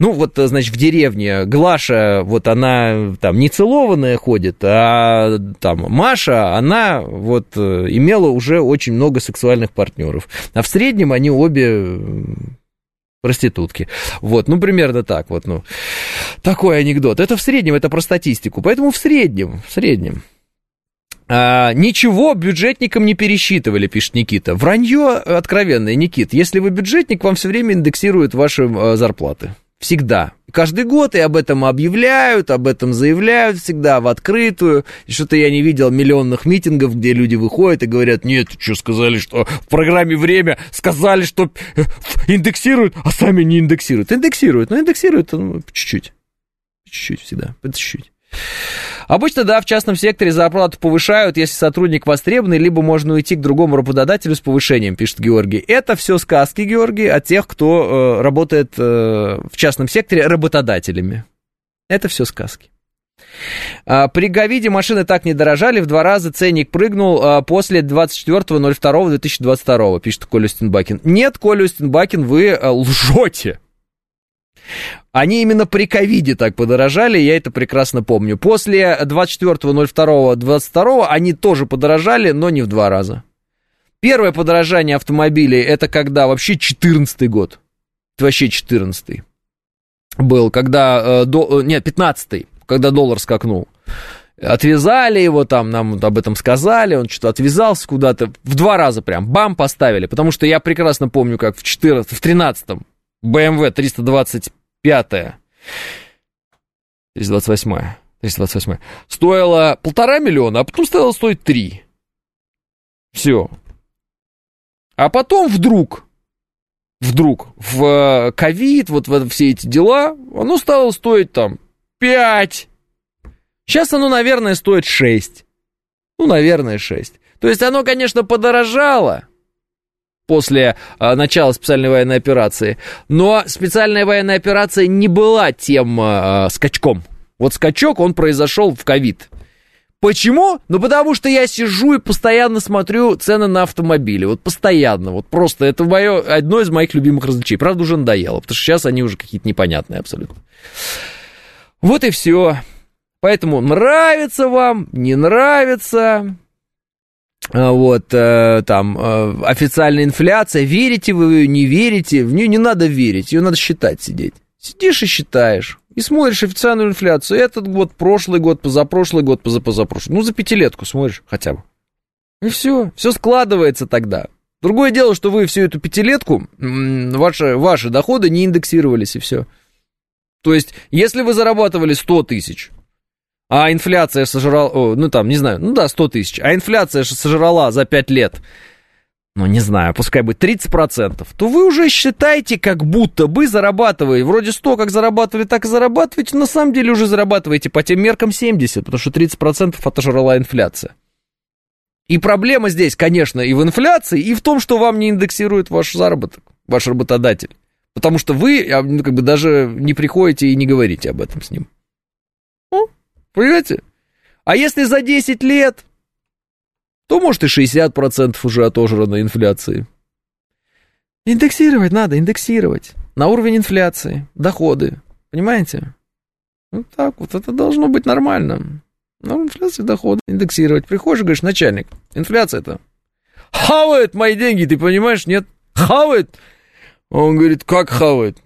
Ну, вот, значит, в деревне Глаша, вот она там не целованная ходит, а там Маша, она вот имела уже очень много сексуальных партнеров. А в среднем они обе проститутки. Вот, ну, примерно так вот, ну. Такой анекдот. Это в среднем, это про статистику. Поэтому в среднем, в среднем. А, ничего бюджетникам не пересчитывали, пишет Никита. Вранье откровенное, Никит. Если вы бюджетник, вам все время индексируют ваши а, зарплаты. Всегда. Каждый год и об этом объявляют, об этом заявляют всегда в открытую. Что-то я не видел миллионных митингов, где люди выходят и говорят, нет, что сказали, что в программе «Время» сказали, что э, индексируют, а сами не индексируют. Индексируют, но индексируют ну, чуть-чуть. Чуть-чуть всегда, по чуть-чуть. Обычно, да, в частном секторе зарплату повышают, если сотрудник востребованный, либо можно уйти к другому работодателю с повышением, пишет Георгий. Это все сказки, Георгий, от тех, кто э, работает э, в частном секторе работодателями. Это все сказки. А, при говиде машины так не дорожали, в два раза ценник прыгнул а, после 24.02.2022, пишет Коля Стенбакин. Нет, Коля Стенбакин, вы а, лжете. Они именно при ковиде так подорожали, я это прекрасно помню. После 24.02.22 они тоже подорожали, но не в два раза. Первое подорожание автомобилей, это когда вообще 14 год. Это вообще 14 был, когда... Э, до, э, нет, 15 когда доллар скакнул. Отвязали его там, нам об этом сказали, он что-то отвязался куда-то. В два раза прям, бам, поставили. Потому что я прекрасно помню, как в 14, в 13 BMW 325 328 328 стоила полтора миллиона, а потом стала стоить три. Все. А потом вдруг, вдруг в э, ковид, вот в все эти дела, оно стало стоить там 5. Сейчас оно, наверное, стоит 6. Ну, наверное, 6. То есть оно, конечно, подорожало, после а, начала специальной военной операции. Но специальная военная операция не была тем а, скачком. Вот скачок, он произошел в ковид. Почему? Ну, потому что я сижу и постоянно смотрю цены на автомобили. Вот постоянно. Вот просто это мое, одно из моих любимых развлечений. Правда, уже надоело, потому что сейчас они уже какие-то непонятные абсолютно. Вот и все. Поэтому нравится вам, не нравится, вот э, там э, официальная инфляция, верите вы в ее, не верите, в нее не надо верить, ее надо считать сидеть. Сидишь и считаешь, и смотришь официальную инфляцию, этот год, прошлый год, позапрошлый год, позапозапрошлый, ну за пятилетку смотришь хотя бы. И все, все складывается тогда. Другое дело, что вы всю эту пятилетку, ваши, ваши доходы не индексировались, и все. То есть, если вы зарабатывали 100 тысяч, а инфляция сожрала, ну там, не знаю, ну да, 100 тысяч, а инфляция сожрала за 5 лет, ну не знаю, пускай будет 30%, то вы уже считаете, как будто бы зарабатываете, вроде 100 как зарабатывали, так и зарабатываете, на самом деле уже зарабатываете по тем меркам 70, потому что 30% отожрала инфляция. И проблема здесь, конечно, и в инфляции, и в том, что вам не индексирует ваш заработок, ваш работодатель. Потому что вы а, ну, как бы даже не приходите и не говорите об этом с ним. Понимаете? А если за 10 лет, то может и 60% уже отожрано инфляции. Индексировать надо, индексировать. На уровень инфляции, доходы. Понимаете? Вот так вот, это должно быть нормально. На уровень инфляции, доходы, индексировать. Приходишь, говоришь, начальник, инфляция это хавает мои деньги, ты понимаешь, нет? Хавает. Он говорит, как хавает?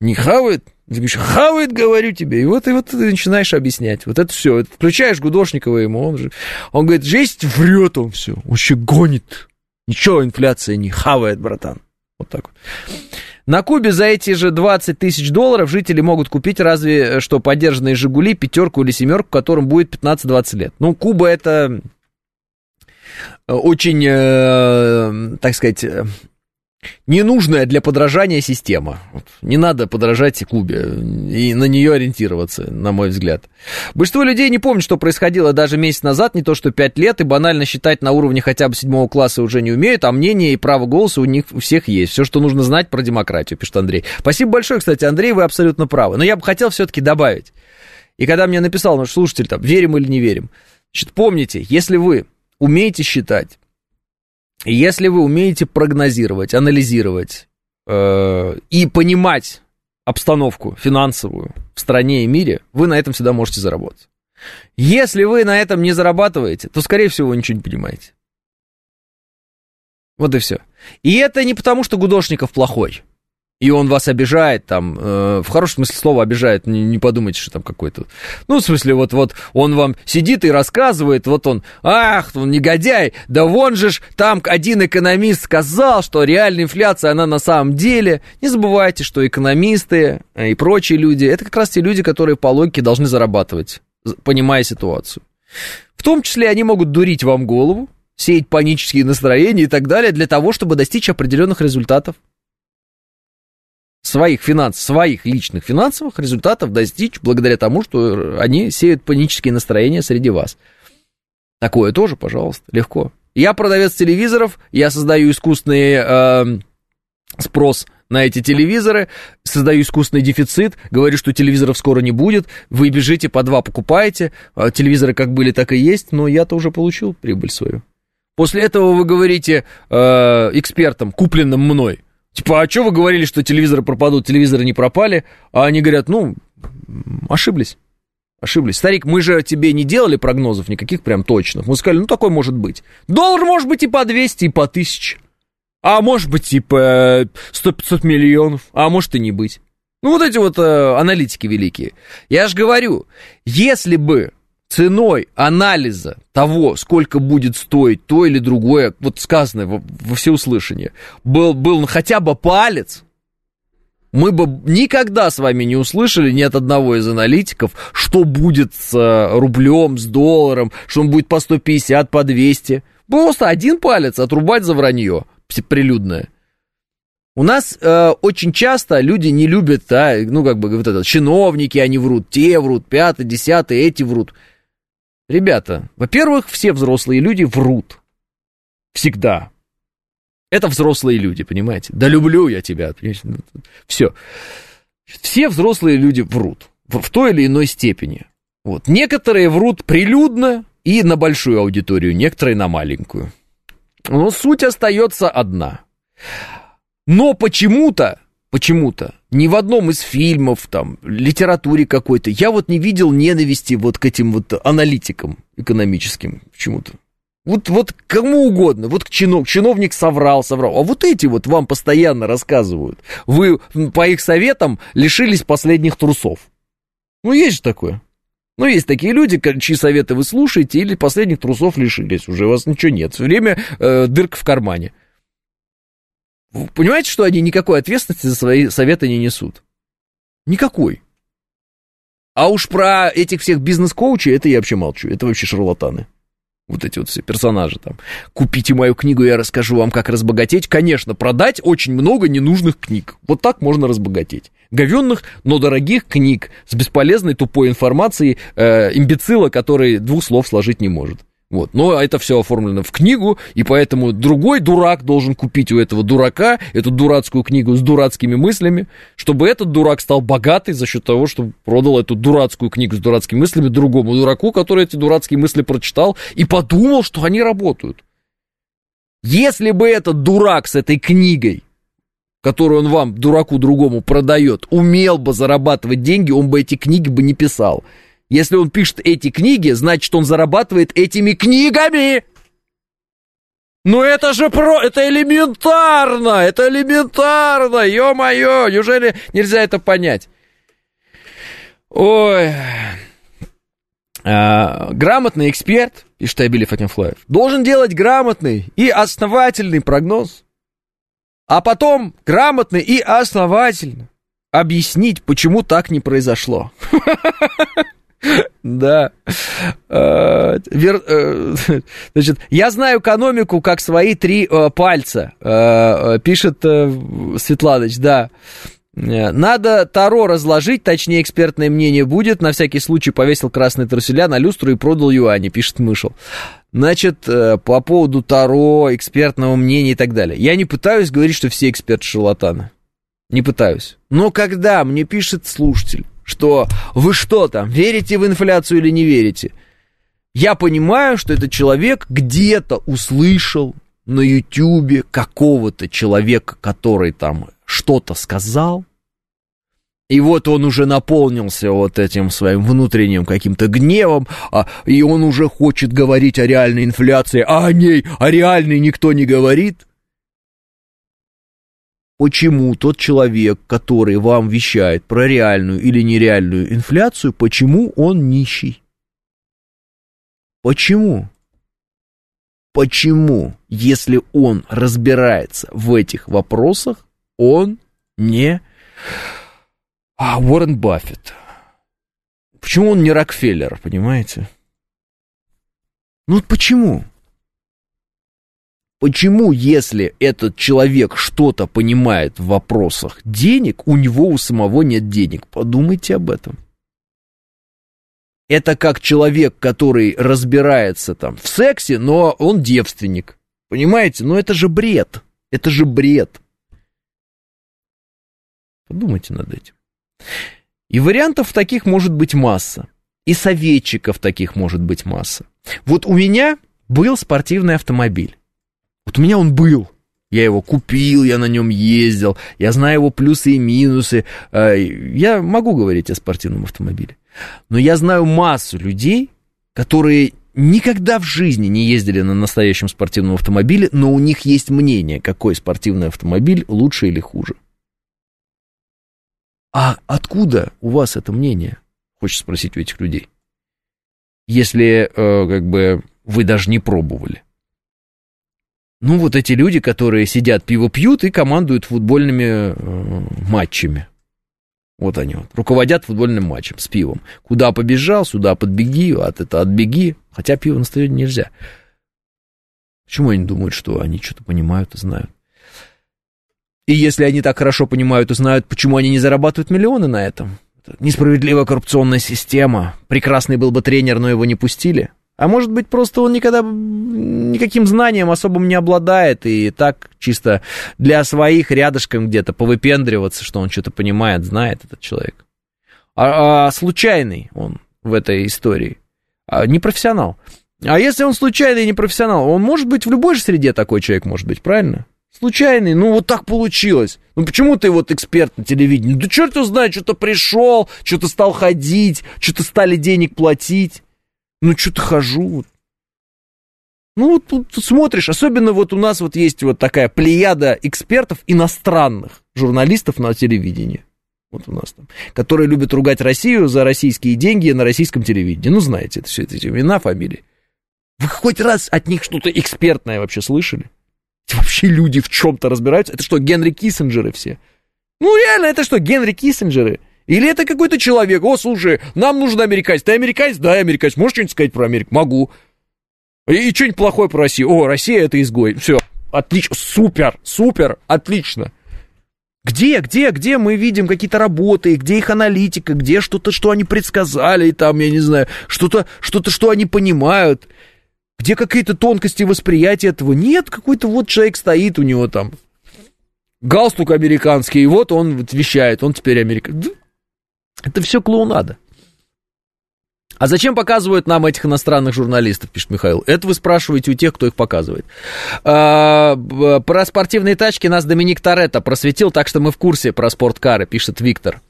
Не хавает? Ты говоришь, хавает, говорю тебе. И вот, и вот ты начинаешь объяснять. Вот это все. Включаешь Гудошникова ему, он же... Он говорит, жесть врет он все. Вообще гонит. Ничего, инфляция не хавает, братан. Вот так вот. На Кубе за эти же 20 тысяч долларов жители могут купить разве что поддержанные «Жигули», пятерку или семерку, которым будет 15-20 лет. Ну, Куба это очень, э, так сказать, ненужная для подражания система. Не надо подражать Кубе и на нее ориентироваться, на мой взгляд. Большинство людей не помнят, что происходило даже месяц назад, не то что пять лет, и банально считать на уровне хотя бы седьмого класса уже не умеют, а мнение и право голоса у них у всех есть. Все, что нужно знать про демократию, пишет Андрей. Спасибо большое, кстати, Андрей, вы абсолютно правы. Но я бы хотел все-таки добавить. И когда мне написал наш слушатель, там, верим или не верим, значит, помните, если вы умеете считать, если вы умеете прогнозировать, анализировать э, и понимать обстановку финансовую в стране и мире, вы на этом всегда можете заработать. Если вы на этом не зарабатываете, то, скорее всего, вы ничего не понимаете. Вот и все. И это не потому, что Гудошников плохой и он вас обижает, там, э, в хорошем смысле слова обижает, не, не подумайте, что там какой-то... Ну, в смысле, вот, вот он вам сидит и рассказывает, вот он, ах, он негодяй, да вон же ж там один экономист сказал, что реальная инфляция, она на самом деле... Не забывайте, что экономисты и прочие люди, это как раз те люди, которые по логике должны зарабатывать, понимая ситуацию. В том числе они могут дурить вам голову, сеять панические настроения и так далее для того, чтобы достичь определенных результатов своих финанс, своих личных финансовых результатов достичь благодаря тому, что они сеют панические настроения среди вас. Такое тоже, пожалуйста, легко. Я продавец телевизоров, я создаю искусственный э, спрос на эти телевизоры, создаю искусственный дефицит, говорю, что телевизоров скоро не будет, вы бежите по два покупаете, а телевизоры как были, так и есть, но я-то уже получил прибыль свою. После этого вы говорите э, экспертам, купленным мной, Типа, а что вы говорили, что телевизоры пропадут, телевизоры не пропали? А они говорят, ну, ошиблись. Ошиблись. Старик, мы же тебе не делали прогнозов никаких прям точных. Мы сказали, ну, такой может быть. Доллар может быть и по 200, и по 1000. А может быть и по 100-500 миллионов. А может и не быть. Ну, вот эти вот э, аналитики великие. Я же говорю, если бы ценой анализа того, сколько будет стоить то или другое, вот сказанное во, во всеуслышание, был, был хотя бы палец, мы бы никогда с вами не услышали ни от одного из аналитиков, что будет с э, рублем, с долларом, что он будет по 150, по 200. Просто один палец отрубать за вранье прилюдное. У нас э, очень часто люди не любят, да, ну, как бы, вот это, чиновники, они врут, те врут, пятый, десятый, эти врут. Ребята, во-первых, все взрослые люди врут. Всегда. Это взрослые люди, понимаете? Да люблю я тебя. Все. Все взрослые люди врут. В той или иной степени. Вот. Некоторые врут прилюдно и на большую аудиторию, некоторые на маленькую. Но суть остается одна. Но почему-то, почему-то, ни в одном из фильмов, там, литературе какой-то, я вот не видел ненависти вот к этим вот аналитикам экономическим почему-то. Вот, вот кому угодно, вот к чинов, чиновник соврал, соврал. А вот эти вот вам постоянно рассказывают. Вы по их советам лишились последних трусов. Ну, есть же такое. Ну, есть такие люди, чьи советы вы слушаете, или последних трусов лишились. Уже у вас ничего нет. Все время э, дырка в кармане. Вы понимаете, что они никакой ответственности за свои советы не несут? Никакой. А уж про этих всех бизнес-коучей, это я вообще молчу. Это вообще шарлатаны вот эти вот все персонажи там. Купите мою книгу, я расскажу вам, как разбогатеть. Конечно, продать очень много ненужных книг. Вот так можно разбогатеть. Говенных, но дорогих книг с бесполезной тупой информацией э, имбецила, который двух слов сложить не может. Вот. Но это все оформлено в книгу, и поэтому другой дурак должен купить у этого дурака эту дурацкую книгу с дурацкими мыслями, чтобы этот дурак стал богатый за счет того, что продал эту дурацкую книгу с дурацкими мыслями другому дураку, который эти дурацкие мысли прочитал и подумал, что они работают. Если бы этот дурак с этой книгой, которую он вам, дураку другому, продает, умел бы зарабатывать деньги, он бы эти книги бы не писал. Если он пишет эти книги, значит, он зарабатывает этими книгами. Ну это же про... Это элементарно! Это элементарно! Ё-моё! Неужели нельзя это понять? Ой... А, грамотный эксперт, пишет Абили Фатимфлаев, должен делать грамотный и основательный прогноз, а потом грамотный и основательно объяснить, почему так не произошло. Да. Э, э, значит, я знаю экономику как свои три э, пальца, пишет Светланыч, да. Надо Таро разложить, точнее экспертное мнение будет. На всякий случай повесил красные труселя на люстру и продал юани, пишет Мышел. Значит, по поводу Таро, экспертного мнения и так далее. Я не пытаюсь говорить, что все эксперты шарлатаны. Не пытаюсь. Но когда мне пишет слушатель, что вы что там, верите в инфляцию или не верите? Я понимаю, что этот человек где-то услышал на Ютьюбе какого-то человека, который там что-то сказал, и вот он уже наполнился вот этим своим внутренним каким-то гневом, а, и он уже хочет говорить о реальной инфляции, а о ней, о реальной никто не говорит почему тот человек, который вам вещает про реальную или нереальную инфляцию, почему он нищий? Почему? Почему, если он разбирается в этих вопросах, он не а, Уоррен Баффет? Почему он не Рокфеллер, понимаете? Ну вот почему? Почему, если этот человек что-то понимает в вопросах денег, у него у самого нет денег? Подумайте об этом. Это как человек, который разбирается там в сексе, но он девственник. Понимаете? Но это же бред. Это же бред. Подумайте над этим. И вариантов таких может быть масса. И советчиков таких может быть масса. Вот у меня был спортивный автомобиль. Вот у меня он был. Я его купил, я на нем ездил, я знаю его плюсы и минусы. Э, я могу говорить о спортивном автомобиле. Но я знаю массу людей, которые никогда в жизни не ездили на настоящем спортивном автомобиле, но у них есть мнение, какой спортивный автомобиль лучше или хуже. А откуда у вас это мнение? Хочется спросить у этих людей. Если, э, как бы, вы даже не пробовали. Ну, вот эти люди, которые сидят, пиво пьют и командуют футбольными э, матчами. Вот они вот, руководят футбольным матчем с пивом. Куда побежал, сюда подбеги, от это отбеги. Хотя пиво на стадионе нельзя. Почему они думают, что они что-то понимают и знают? И если они так хорошо понимают и знают, почему они не зарабатывают миллионы на этом? Несправедливая коррупционная система. Прекрасный был бы тренер, но его не пустили. А может быть, просто он никогда никаким знанием особым не обладает, и так чисто для своих рядышком где-то повыпендриваться, что он что-то понимает, знает этот человек. А, а случайный он, в этой истории. А, не профессионал. А если он случайный не профессионал, он может быть в любой же среде такой человек может быть, правильно? Случайный, ну вот так получилось. Ну почему ты вот эксперт на телевидении? Да черт его знает, что-то пришел, что-то стал ходить, что-то стали денег платить. Ну что-то хожу. Ну вот тут смотришь, особенно вот у нас вот есть вот такая плеяда экспертов иностранных журналистов на телевидении. Вот у нас там, которые любят ругать Россию за российские деньги на российском телевидении. Ну, знаете, это все эти имена, фамилии. Вы хоть раз от них что-то экспертное вообще слышали? Вообще люди в чем-то разбираются? Это что, Генри Киссинджеры все? Ну, реально, это что, Генри Киссинджеры? Или это какой-то человек? О, слушай, нам нужен американец. Ты американец? Да, я американец. Можешь что-нибудь сказать про Америку? Могу. И, и что-нибудь плохое про Россию? О, Россия это изгой. Все, отлично, супер, супер, отлично. Где, где, где мы видим какие-то работы, где их аналитика, где что-то, что они предсказали, там, я не знаю, что-то, что-то, что они понимают, где какие-то тонкости восприятия этого. Нет, какой-то вот человек стоит у него там, галстук американский, и вот он вещает, он теперь американец. Это все клоунада. А зачем показывают нам этих иностранных журналистов, пишет Михаил? Это вы спрашиваете у тех, кто их показывает. А, про спортивные тачки нас Доминик Торетто просветил, так что мы в курсе про спорткары, пишет Виктор.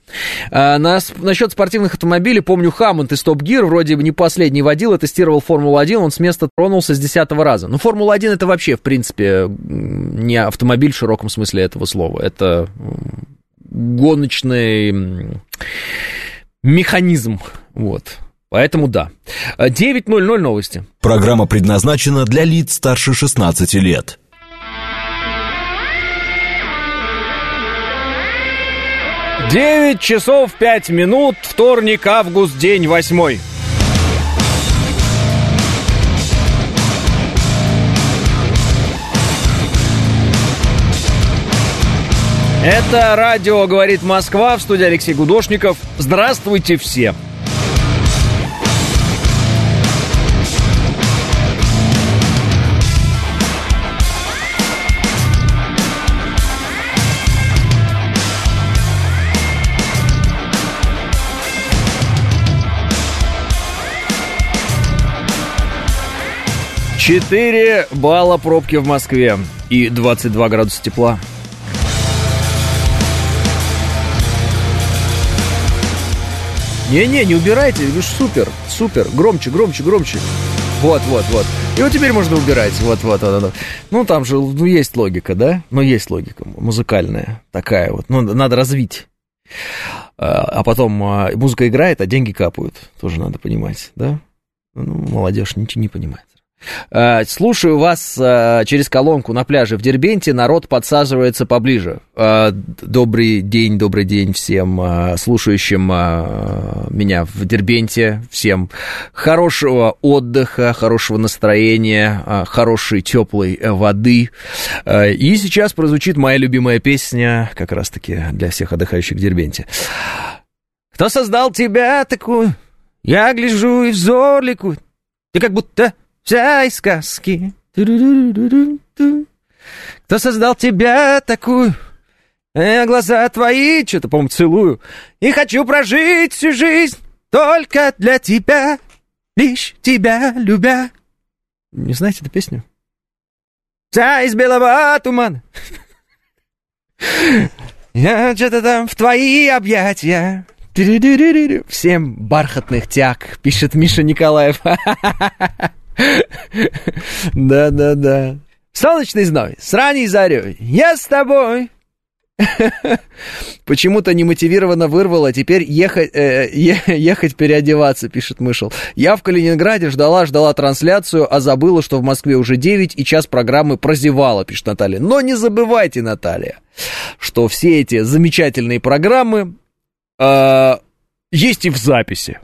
А, на, насчет спортивных автомобилей, помню, Хаммонд из Топ Гир, вроде бы не последний водил, тестировал Формулу-1, он с места тронулся с десятого раза. Ну, Формула-1 это вообще, в принципе, не автомобиль в широком смысле этого слова. Это гоночный механизм, вот. Поэтому да. 9.00 новости. Программа предназначена для лиц старше 16 лет. Девять часов пять минут, вторник, август, день восьмой. Это радио «Говорит Москва» в студии Алексей Гудошников. Здравствуйте все! Четыре балла пробки в Москве и 22 градуса тепла. Не-не, не убирайте, вы ж супер, супер, громче, громче, громче. Вот, вот, вот. И вот теперь можно убирать. Вот, вот, вот, вот. Ну, там же, ну, есть логика, да? Ну, есть логика музыкальная такая вот. Ну, надо развить. А, а потом а, музыка играет, а деньги капают. Тоже надо понимать, да? Ну, молодежь ничего не понимает. Э, слушаю вас э, через колонку на пляже в Дербенте, народ подсаживается поближе. Э, добрый день, добрый день всем слушающим меня в Дербенте, всем хорошего отдыха, хорошего настроения, хорошей теплой воды. И сейчас прозвучит моя любимая песня, как раз-таки для всех отдыхающих в Дербенте. Кто создал тебя такую? Я гляжу и взор ликует. Ты как будто вся из сказки. Кто создал тебя такую? Я глаза твои, что-то, по-моему, целую. И хочу прожить всю жизнь только для тебя, лишь тебя любя. Не знаете эту песню? Вся из белого тумана. Я что-то там в твои объятия. Всем бархатных тяг, пишет Миша Николаев. Да-да-да. Солнечный зной, с ранней зарей, я с тобой. Почему-то немотивированно вырвало, теперь ехать, э, ехать переодеваться, пишет Мышел. Я в Калининграде ждала, ждала трансляцию, а забыла, что в Москве уже 9 и час программы прозевала, пишет Наталья. Но не забывайте, Наталья, что все эти замечательные программы э, есть и в записи.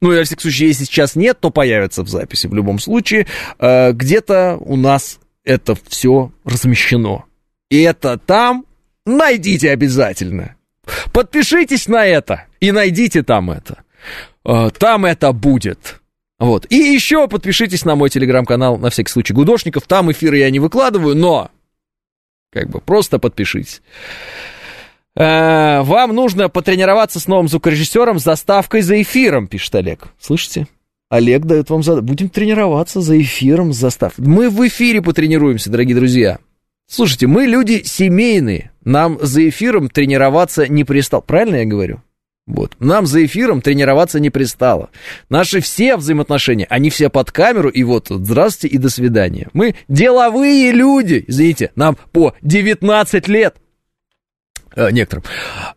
Ну, во всяком случае, если сейчас нет, то появится в записи в любом случае. Э, где-то у нас это все размещено. И это там найдите обязательно. Подпишитесь на это и найдите там это. Э, там это будет. Вот. И еще подпишитесь на мой телеграм-канал, на всякий случай, Гудошников. Там эфиры я не выкладываю, но как бы просто подпишитесь. Э, Вам нужно потренироваться с новым звукорежиссером с заставкой за эфиром, пишет Олег. Слышите? Олег дает вам задание. Будем тренироваться за эфиром с заставкой. Мы в эфире потренируемся, дорогие друзья. Слушайте, мы люди семейные. Нам за эфиром тренироваться не пристало. Правильно я говорю? Вот. Нам за эфиром тренироваться не пристало. Наши все взаимоотношения, они все под камеру, и вот здравствуйте и до свидания. Мы деловые люди, извините, нам по 19 лет. Э, некоторым.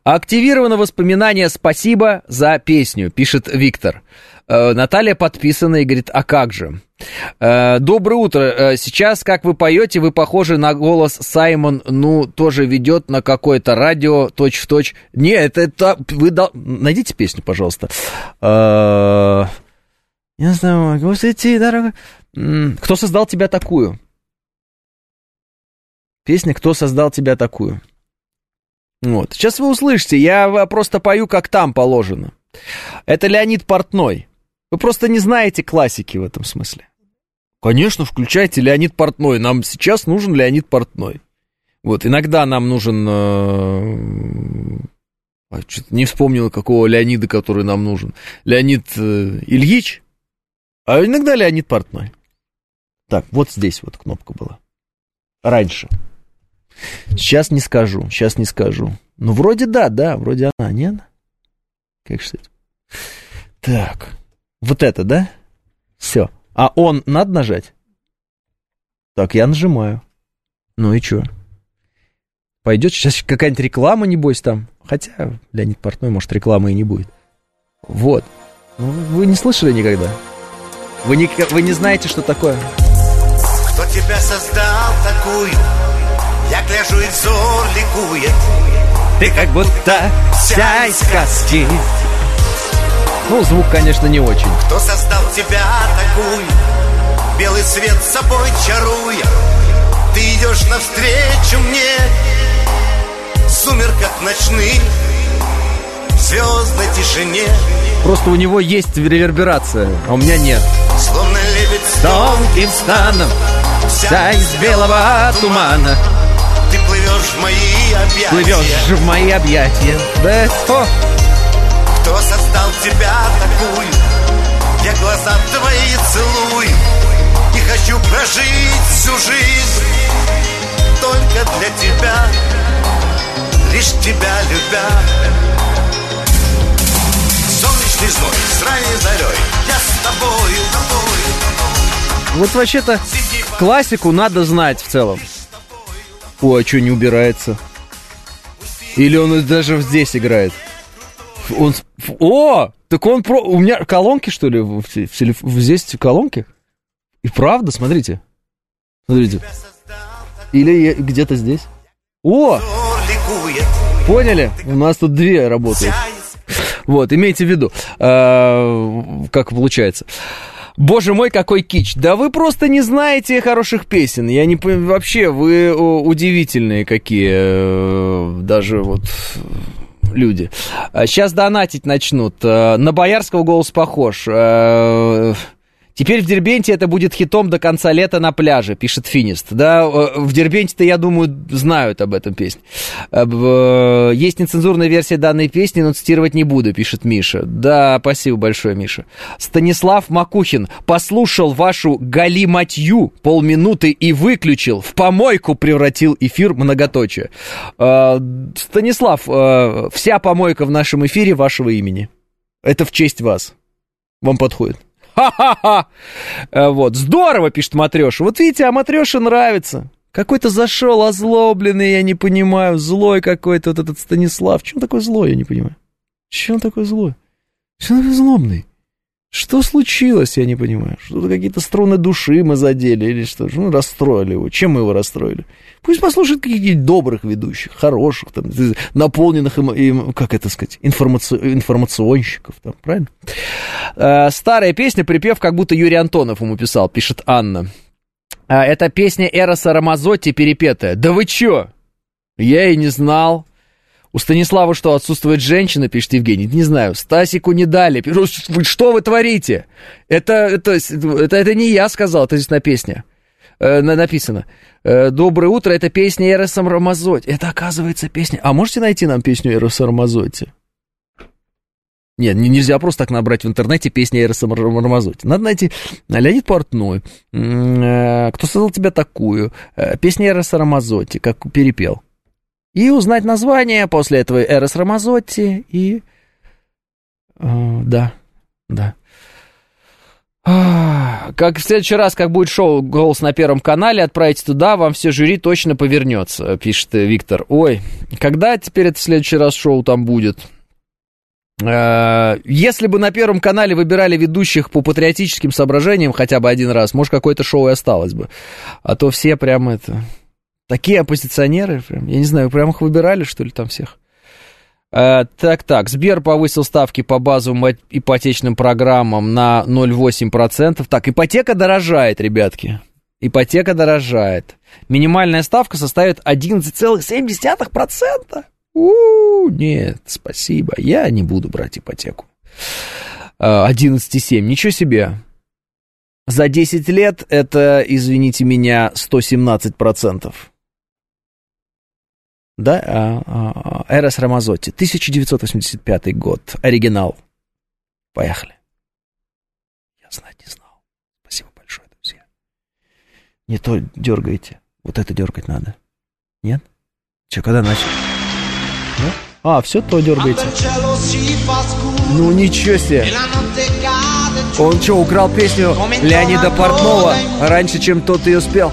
Активировано воспоминание «Спасибо за песню», пишет Виктор. Э, Наталья подписана и говорит, а как же? Э, Доброе утро. Сейчас, как вы поете, вы похожи на голос Саймон, ну, тоже ведет на какое-то радио, точь-в-точь. Не, это, это вы дол- найдите песню, пожалуйста. Э, Я знаю, могу идти, дорога. Кто создал тебя такую? Песня «Кто создал тебя такую?» Вот. Сейчас вы услышите, я просто пою, как там положено. Это Леонид Портной. Вы просто не знаете классики в этом смысле. Конечно, включайте Леонид Портной. Нам сейчас нужен Леонид Портной. Вот, иногда нам нужен... э, а, что-то не вспомнил, какого Леонида, который нам нужен. Леонид э, Ильич, а иногда Леонид Портной. Так, вот здесь вот кнопка была. Раньше. Сейчас не скажу, сейчас не скажу. Ну, вроде да, да, вроде она, нет? Как же? Так, вот это, да? Все. А он надо нажать? Так, я нажимаю. Ну и что? Пойдет сейчас какая-нибудь реклама, небось, там. Хотя Леонид Портной, может, рекламы и не будет. Вот. Ну, вы не слышали никогда? Вы не, вы не знаете, что такое? Кто тебя создал такую? Я гляжу и взор ликует Ты как будто вся из сказки. Ну, звук, конечно, не очень. Кто создал тебя такую? Белый свет собой чаруя Ты идешь навстречу мне В сумерках ночных В звездной тишине Просто у него есть реверберация, а у меня нет. Словно лебедь с Тонким станом, вся из белого тумана, в мои объятия. Плывешь в мои объятия. Да, о, Кто создал тебя такую? Я глаза твои целую. И хочу прожить всю жизнь. Только для тебя. Лишь тебя любя. Солнечный зной с ранней зарей. Я с тобою, тобою вот вообще-то классику надо знать в целом. Ой, а что не убирается? Или он даже здесь играет? Он... О! Так он про... У меня колонки, что ли, в, те- в телеф- в- здесь колонки? И правда, смотрите. Смотрите. Или где-то здесь. О! Поняли? У нас тут две работают. Вот, имейте в виду, э, как получается. Боже мой, какой кич. Да вы просто не знаете хороших песен. Я не вообще, вы удивительные какие, э, даже вот э, люди. Сейчас донатить начнут. Э, На Боярского голос похож. Теперь в Дербенте это будет хитом до конца лета на пляже, пишет Финист. Да, э, в Дербенте-то, я думаю, знают об этом песне. Э, Есть нецензурная версия данной песни, но цитировать не буду, пишет Миша. Да, спасибо большое, Миша. Станислав Макухин послушал вашу галиматью полминуты и выключил, в помойку превратил эфир многоточие. Э, Станислав, вся помойка в нашем эфире вашего имени. Это в честь вас. Вам подходит. Ха-ха-ха! Э, Вот, здорово, пишет Матреша. Вот видите, а Матреше нравится. Какой-то зашел озлобленный, я не понимаю, злой какой-то вот этот Станислав. Чем такой злой, я не понимаю. Чем такой злой? Чем такой злобный? Что случилось, я не понимаю. Что-то какие-то струны души мы задели или что? Ну, расстроили его. Чем мы его расстроили? Пусть послушает каких-нибудь добрых ведущих, хороших, там, наполненных им, им, как это сказать, информаци- информационщиков, там, правильно? Э, старая песня, припев, как будто Юрий Антонов ему писал, пишет Анна. А, это песня Эроса Рамазотти перепетая. Да вы чё? Я и не знал. У Станислава что, отсутствует женщина, пишет Евгений? Не знаю. Стасику не дали. Что вы творите? Это, это, это, это не я сказал, это здесь на песне. э, написано. Э, Доброе утро, это песня Эроса Рамазотти. Это, оказывается, песня... А можете найти нам песню Эроса Рамазотти? Нет, нельзя просто так набрать в интернете песни Эроса Рамазотти. Надо найти Леонид Портной. Э, Кто создал тебя такую? Э, песня Эроса Рамазотти, как перепел. И узнать название после этого Эрос Рамазотти и... Э, да, да. Как в следующий раз, как будет шоу «Голос на Первом канале», отправите туда, вам все жюри точно повернется, пишет Виктор. Ой, когда теперь это в следующий раз шоу там будет? Э, если бы на Первом канале выбирали ведущих по патриотическим соображениям хотя бы один раз, может, какое-то шоу и осталось бы. А то все прям это... Такие оппозиционеры, прям, я не знаю, прям их выбирали, что ли, там всех? Uh, так, так, Сбер повысил ставки по базовым ипотечным программам на 0,8%. Так, ипотека дорожает, ребятки. Ипотека дорожает. Минимальная ставка составит 11,7%. У, нет, спасибо, я не буду брать ипотеку. Uh, 11,7, ничего себе. За 10 лет это, извините меня, 117% да, а, а, Эрос Рамазотти, 1985 год, оригинал. Поехали. Я знать не знал. Спасибо большое, друзья. Не то дергаете. Вот это дергать надо. Нет? Че, когда начал? Нет? А, все то дергаете. Ну ничего себе. Он что, украл песню Леонида Портнова раньше, чем тот ее спел?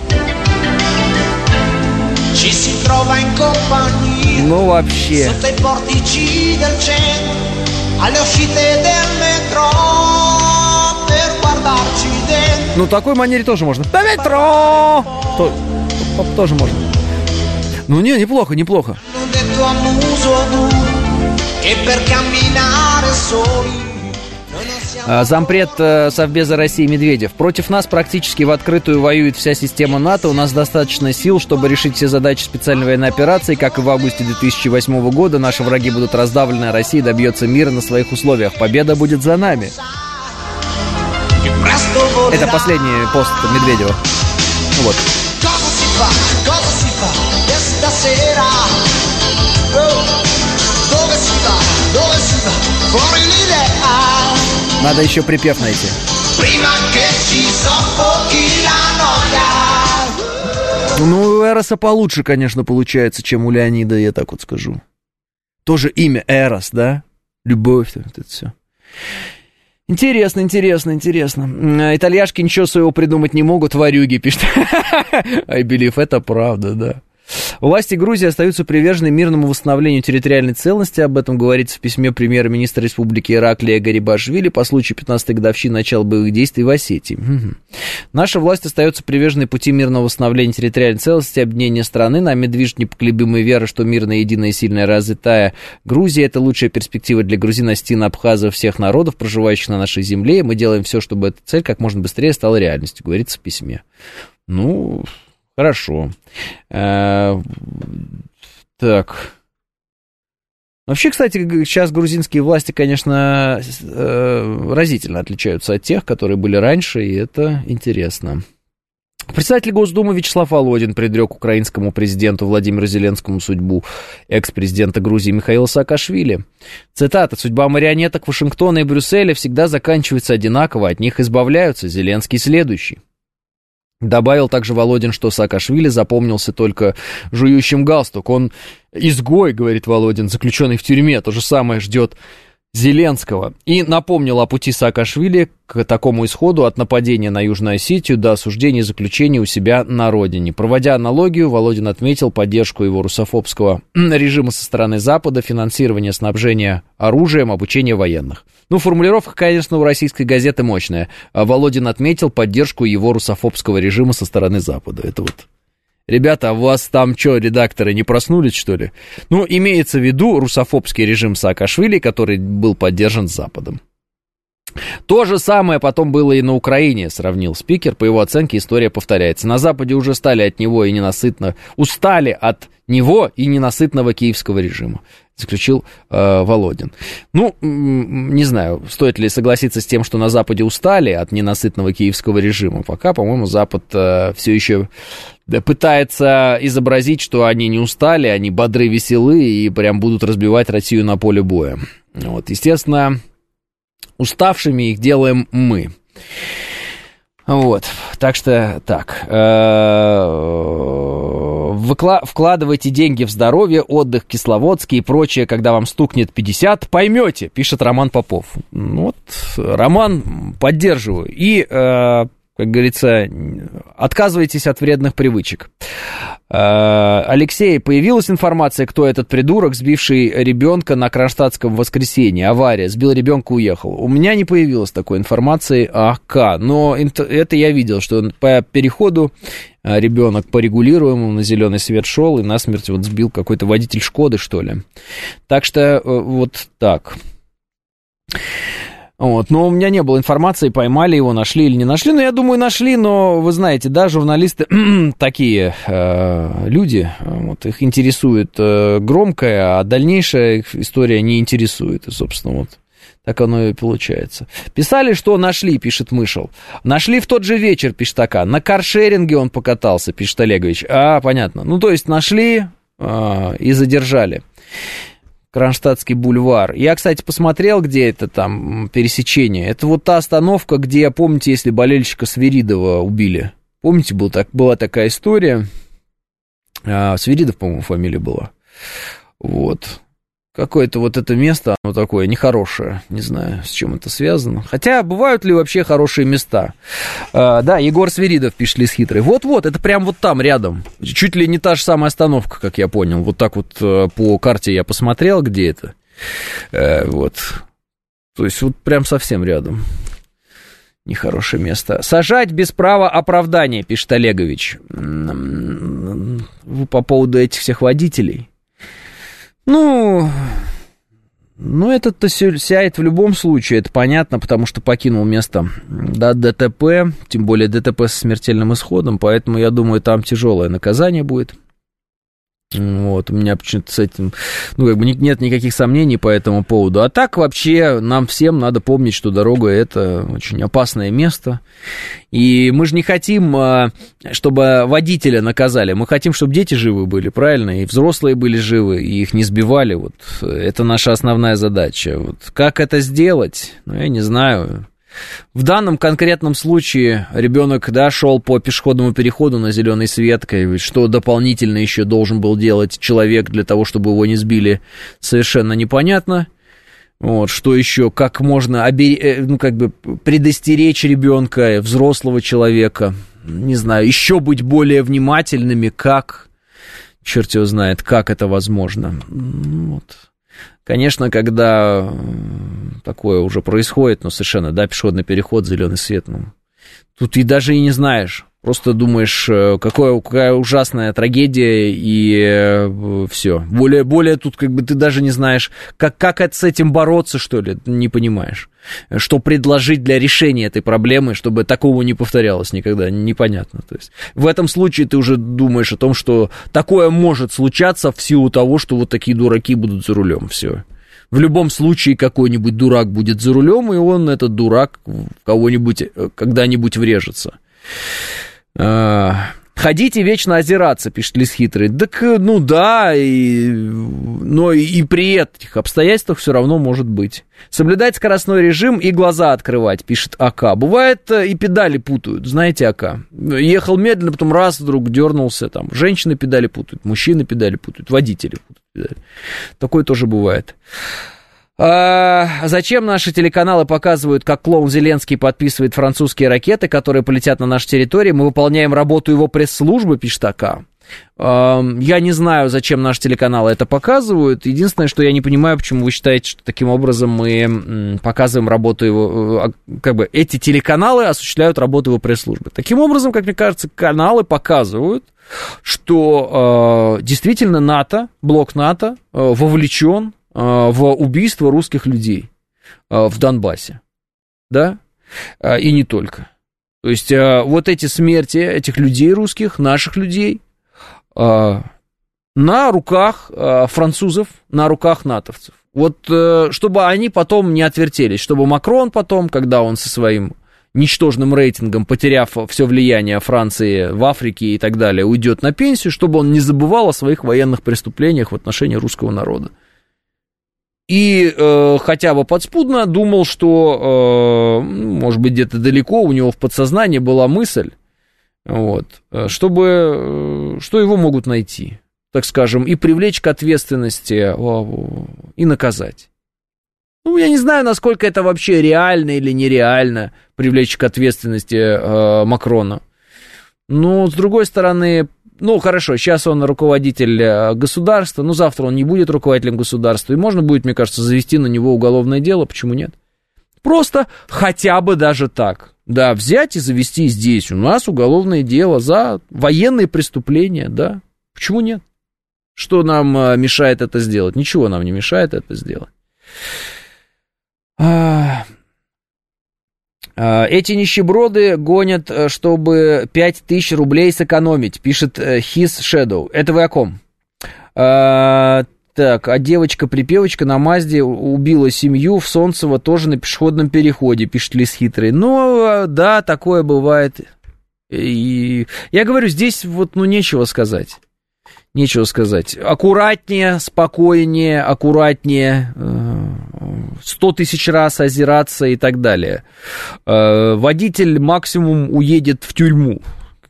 Ну вообще. Ну, такой манере тоже можно. До метро! То, тоже можно. Ну, не, неплохо, неплохо. А, зампред э, Совбеза России Медведев. Против нас практически в открытую воюет вся система НАТО. У нас достаточно сил, чтобы решить все задачи специальной военной операции. Как и в августе 2008 года, наши враги будут раздавлены, а Россия добьется мира на своих условиях. Победа будет за нами. Это последний пост Медведева. Вот. Надо еще припев найти. Ну, у Эроса получше, конечно, получается, чем у Леонида, я так вот скажу. Тоже имя Эрос, да? Любовь, вот это все. Интересно, интересно, интересно. Итальяшки ничего своего придумать не могут, варюги пишут. I believe, это правда, да. Власти Грузии остаются привержены мирному восстановлению территориальной целостности. Об этом говорится в письме премьер-министра Республики Ираклия Гарибашвили по случаю 15-й годовщины начала боевых действий в Осетии. Угу. Наша власть остается приверженной пути мирного восстановления территориальной целостности, объединения страны. Нами движет непоколебимая вера, что мирная, единая, сильная, развитая Грузия – это лучшая перспектива для грузин, остин, абхазов, всех народов, проживающих на нашей земле. Мы делаем все, чтобы эта цель как можно быстрее стала реальностью, говорится в письме. Ну, Хорошо. Э, так. Вообще, кстати, сейчас грузинские власти, конечно, э, разительно отличаются от тех, которые были раньше, и это интересно. Председатель Госдумы Вячеслав Володин предрек украинскому президенту Владимиру Зеленскому судьбу экс-президента Грузии Михаила Саакашвили. Цитата. «Судьба марионеток Вашингтона и Брюсселя всегда заканчивается одинаково, от них избавляются. Зеленский следующий». Добавил также Володин, что Саакашвили запомнился только жующим галстук. Он изгой, говорит Володин, заключенный в тюрьме. То же самое ждет Зеленского. И напомнил о пути Саакашвили к такому исходу от нападения на Южную Осетию до осуждения заключения у себя на родине. Проводя аналогию, Володин отметил поддержку его русофобского режима со стороны Запада, финансирование снабжения оружием, обучение военных. Ну, формулировка, конечно, у российской газеты мощная. А Володин отметил поддержку его русофобского режима со стороны Запада. Это вот Ребята, а у вас там что, редакторы не проснулись, что ли? Ну, имеется в виду русофобский режим Саакашвили, который был поддержан Западом. То же самое потом было и на Украине, сравнил спикер. По его оценке история повторяется. На Западе уже стали от него и ненасытно, устали от него и ненасытного киевского режима, заключил э, Володин. Ну, не знаю, стоит ли согласиться с тем, что на Западе устали от ненасытного киевского режима. Пока, по-моему, Запад э, все еще пытается изобразить, что они не устали, они бодры, веселы и прям будут разбивать Россию на поле боя. Вот, естественно, уставшими их делаем мы. Вот, так что так. Э, вкладывайте деньги в здоровье, отдых, Кисловодский и прочее, когда вам стукнет 50, поймете, пишет Роман Попов. Ну вот, Роман, поддерживаю. И э, как говорится, отказывайтесь от вредных привычек. Э, Алексей, появилась информация, кто этот придурок, сбивший ребенка на Кронштадтском воскресенье. Авария, сбил ребенка, уехал. У меня не появилось такой информации АК, но это я видел, что по переходу э, ребенок по регулируемому на зеленый свет шел и насмерть вот сбил какой-то водитель Шкоды, что ли. Так что э, вот так. Вот, но у меня не было информации, поймали его, нашли или не нашли. Но я думаю, нашли, но вы знаете, да, журналисты такие э, люди, вот, их интересует э, громкое, а дальнейшая их история не интересует. И, собственно, вот так оно и получается. Писали, что нашли, пишет Мышел. Нашли в тот же вечер, пишет Ака. На каршеринге он покатался, пишет Олегович. А, понятно. Ну, то есть нашли э, и задержали. Кронштадтский бульвар. Я, кстати, посмотрел, где это там пересечение. Это вот та остановка, где, помните, если болельщика Свиридова убили. Помните, был так, была такая история. А, Свиридов, по-моему, фамилия была. Вот какое-то вот это место, оно такое нехорошее, не знаю, с чем это связано. Хотя, бывают ли вообще хорошие места? А, да, Егор Свиридов пишет Лис Хитрый. Вот-вот, это прям вот там, рядом. Чуть ли не та же самая остановка, как я понял. Вот так вот э, по карте я посмотрел, где это. А, вот. То есть вот прям совсем рядом. Нехорошее место. Сажать без права оправдания, пишет Олегович. По поводу этих всех водителей. Ну, ну, этот-то сядет в любом случае, это понятно, потому что покинул место да, ДТП, тем более ДТП с смертельным исходом, поэтому я думаю, там тяжелое наказание будет. Вот, у меня почему-то с этим, ну, как бы нет никаких сомнений по этому поводу. А так вообще нам всем надо помнить, что дорога это очень опасное место. И мы же не хотим, а, чтобы водителя наказали. Мы хотим, чтобы дети живы были, правильно? И взрослые были живы, и их не сбивали. Вот это наша основная задача. Вот как это сделать? Ну, я не знаю. В данном конкретном случае ребенок, да, шел по пешеходному переходу на зеленый свет, что дополнительно еще должен был делать человек для того, чтобы его не сбили, совершенно непонятно. Вот, что еще, как можно обе... Э, ну, как бы предостеречь ребенка, взрослого человека, не знаю, еще быть более внимательными, как, черт его знает, как это возможно. Вот. Конечно, когда такое уже происходит, ну, совершенно, да, пешеходный переход, зеленый свет, ну, тут и даже и не знаешь, Просто думаешь, э, какое, какая ужасная трагедия, и э, все. Более, более тут как бы ты даже не знаешь, как, как с этим бороться, что ли, не понимаешь. Что предложить для решения этой проблемы, чтобы такого не повторялось никогда, непонятно. То есть в этом случае ты уже думаешь о том, что такое может случаться в силу того, что вот такие дураки будут за рулем, все. В любом случае какой-нибудь дурак будет за рулем, и он, этот дурак, в кого-нибудь э, когда-нибудь врежется. А, Ходите вечно озираться, пишет Лис Хитрый. Так, ну да, и, но и, и при этих обстоятельствах все равно может быть. Соблюдать скоростной режим и глаза открывать, пишет АК. Бывает, э, и педали путают, знаете, АК. Ехал медленно, потом раз вдруг дернулся, там, женщины педали путают, мужчины педали путают, водители путают педали. Такое тоже бывает. А, зачем наши телеканалы показывают, как клоун Зеленский подписывает французские ракеты, которые полетят на нашу территорию? Мы выполняем работу его пресс-службы, пишет АК. А, я не знаю, зачем наши телеканалы это показывают. Единственное, что я не понимаю, почему вы считаете, что таким образом мы показываем работу его... А, как бы эти телеканалы осуществляют работу его пресс-службы. Таким образом, как мне кажется, каналы показывают, что э, действительно НАТО, блок НАТО э, вовлечен Э, в убийство русских людей э, в Донбассе. да, а, и не только. То есть вот эти смерти этих людей русских, наших людей, на руках французов, на руках натовцев. Вот э, чтобы они потом не отвертелись, чтобы Макрон потом, когда он со своим ничтожным рейтингом, потеряв все влияние Франции в Африке и так далее, уйдет на пенсию, чтобы он не забывал о своих военных преступлениях в отношении русского народа. И э, хотя бы подспудно думал, что, э, может быть, где-то далеко у него в подсознании была мысль, вот, э, чтобы, э, что его могут найти, так скажем, и привлечь к ответственности, и наказать. Ну, я не знаю, насколько это вообще реально или нереально привлечь к ответственности э, Макрона. Но, с другой стороны, ну, хорошо, сейчас он руководитель э, государства, но завтра он не будет руководителем государства, и можно будет, мне кажется, завести на него уголовное дело, почему нет? Просто хотя бы даже так. Да, взять и завести здесь у нас уголовное дело за военные преступления, да. Почему нет? Что нам э, мешает это сделать? Ничего нам не мешает это сделать. А, эти нищеброды гонят, э, чтобы 5000 рублей сэкономить, пишет э, His Shadow. Это вы о ком? А, так, а девочка-припевочка на Мазде убила семью в Солнцево тоже на пешеходном переходе, пишет Лис Хитрый. Ну, да, такое бывает. И я говорю, здесь вот, ну, нечего сказать. Нечего сказать. Аккуратнее, спокойнее, аккуратнее, э, сто тысяч раз озираться и так далее. Э, водитель максимум уедет в тюрьму,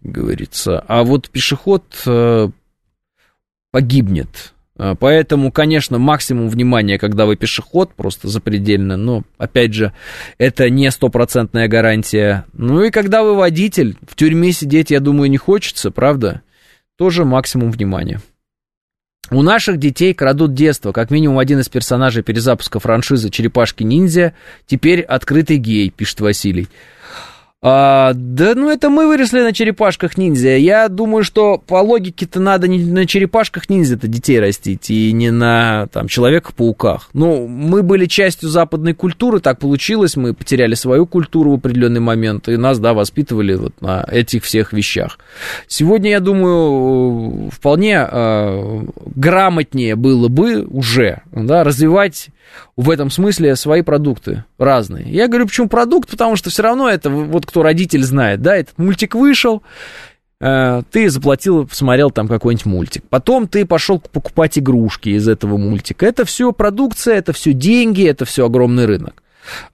как говорится, а вот пешеход э, погибнет. Поэтому, конечно, максимум внимания, когда вы пешеход, просто запредельно, но, опять же, это не стопроцентная гарантия. Ну и когда вы водитель, в тюрьме сидеть, я думаю, не хочется, правда? Тоже максимум внимания. У наших детей крадут детство. Как минимум один из персонажей перезапуска франшизы «Черепашки-ниндзя» теперь открытый гей, пишет Василий. А, да, ну это мы выросли на черепашках ниндзя. Я думаю, что по логике-то надо не на черепашках ниндзя-то детей растить, и не на там человеках-пауках. Ну, мы были частью западной культуры, так получилось, мы потеряли свою культуру в определенный момент, и нас, да, воспитывали вот на этих всех вещах. Сегодня, я думаю, вполне э, грамотнее было бы уже, да, развивать в этом смысле свои продукты разные. Я говорю, почему продукт, потому что все равно это, вот кто родитель знает, да, этот мультик вышел, э, ты заплатил, посмотрел там какой-нибудь мультик. Потом ты пошел покупать игрушки из этого мультика. Это все продукция, это все деньги, это все огромный рынок.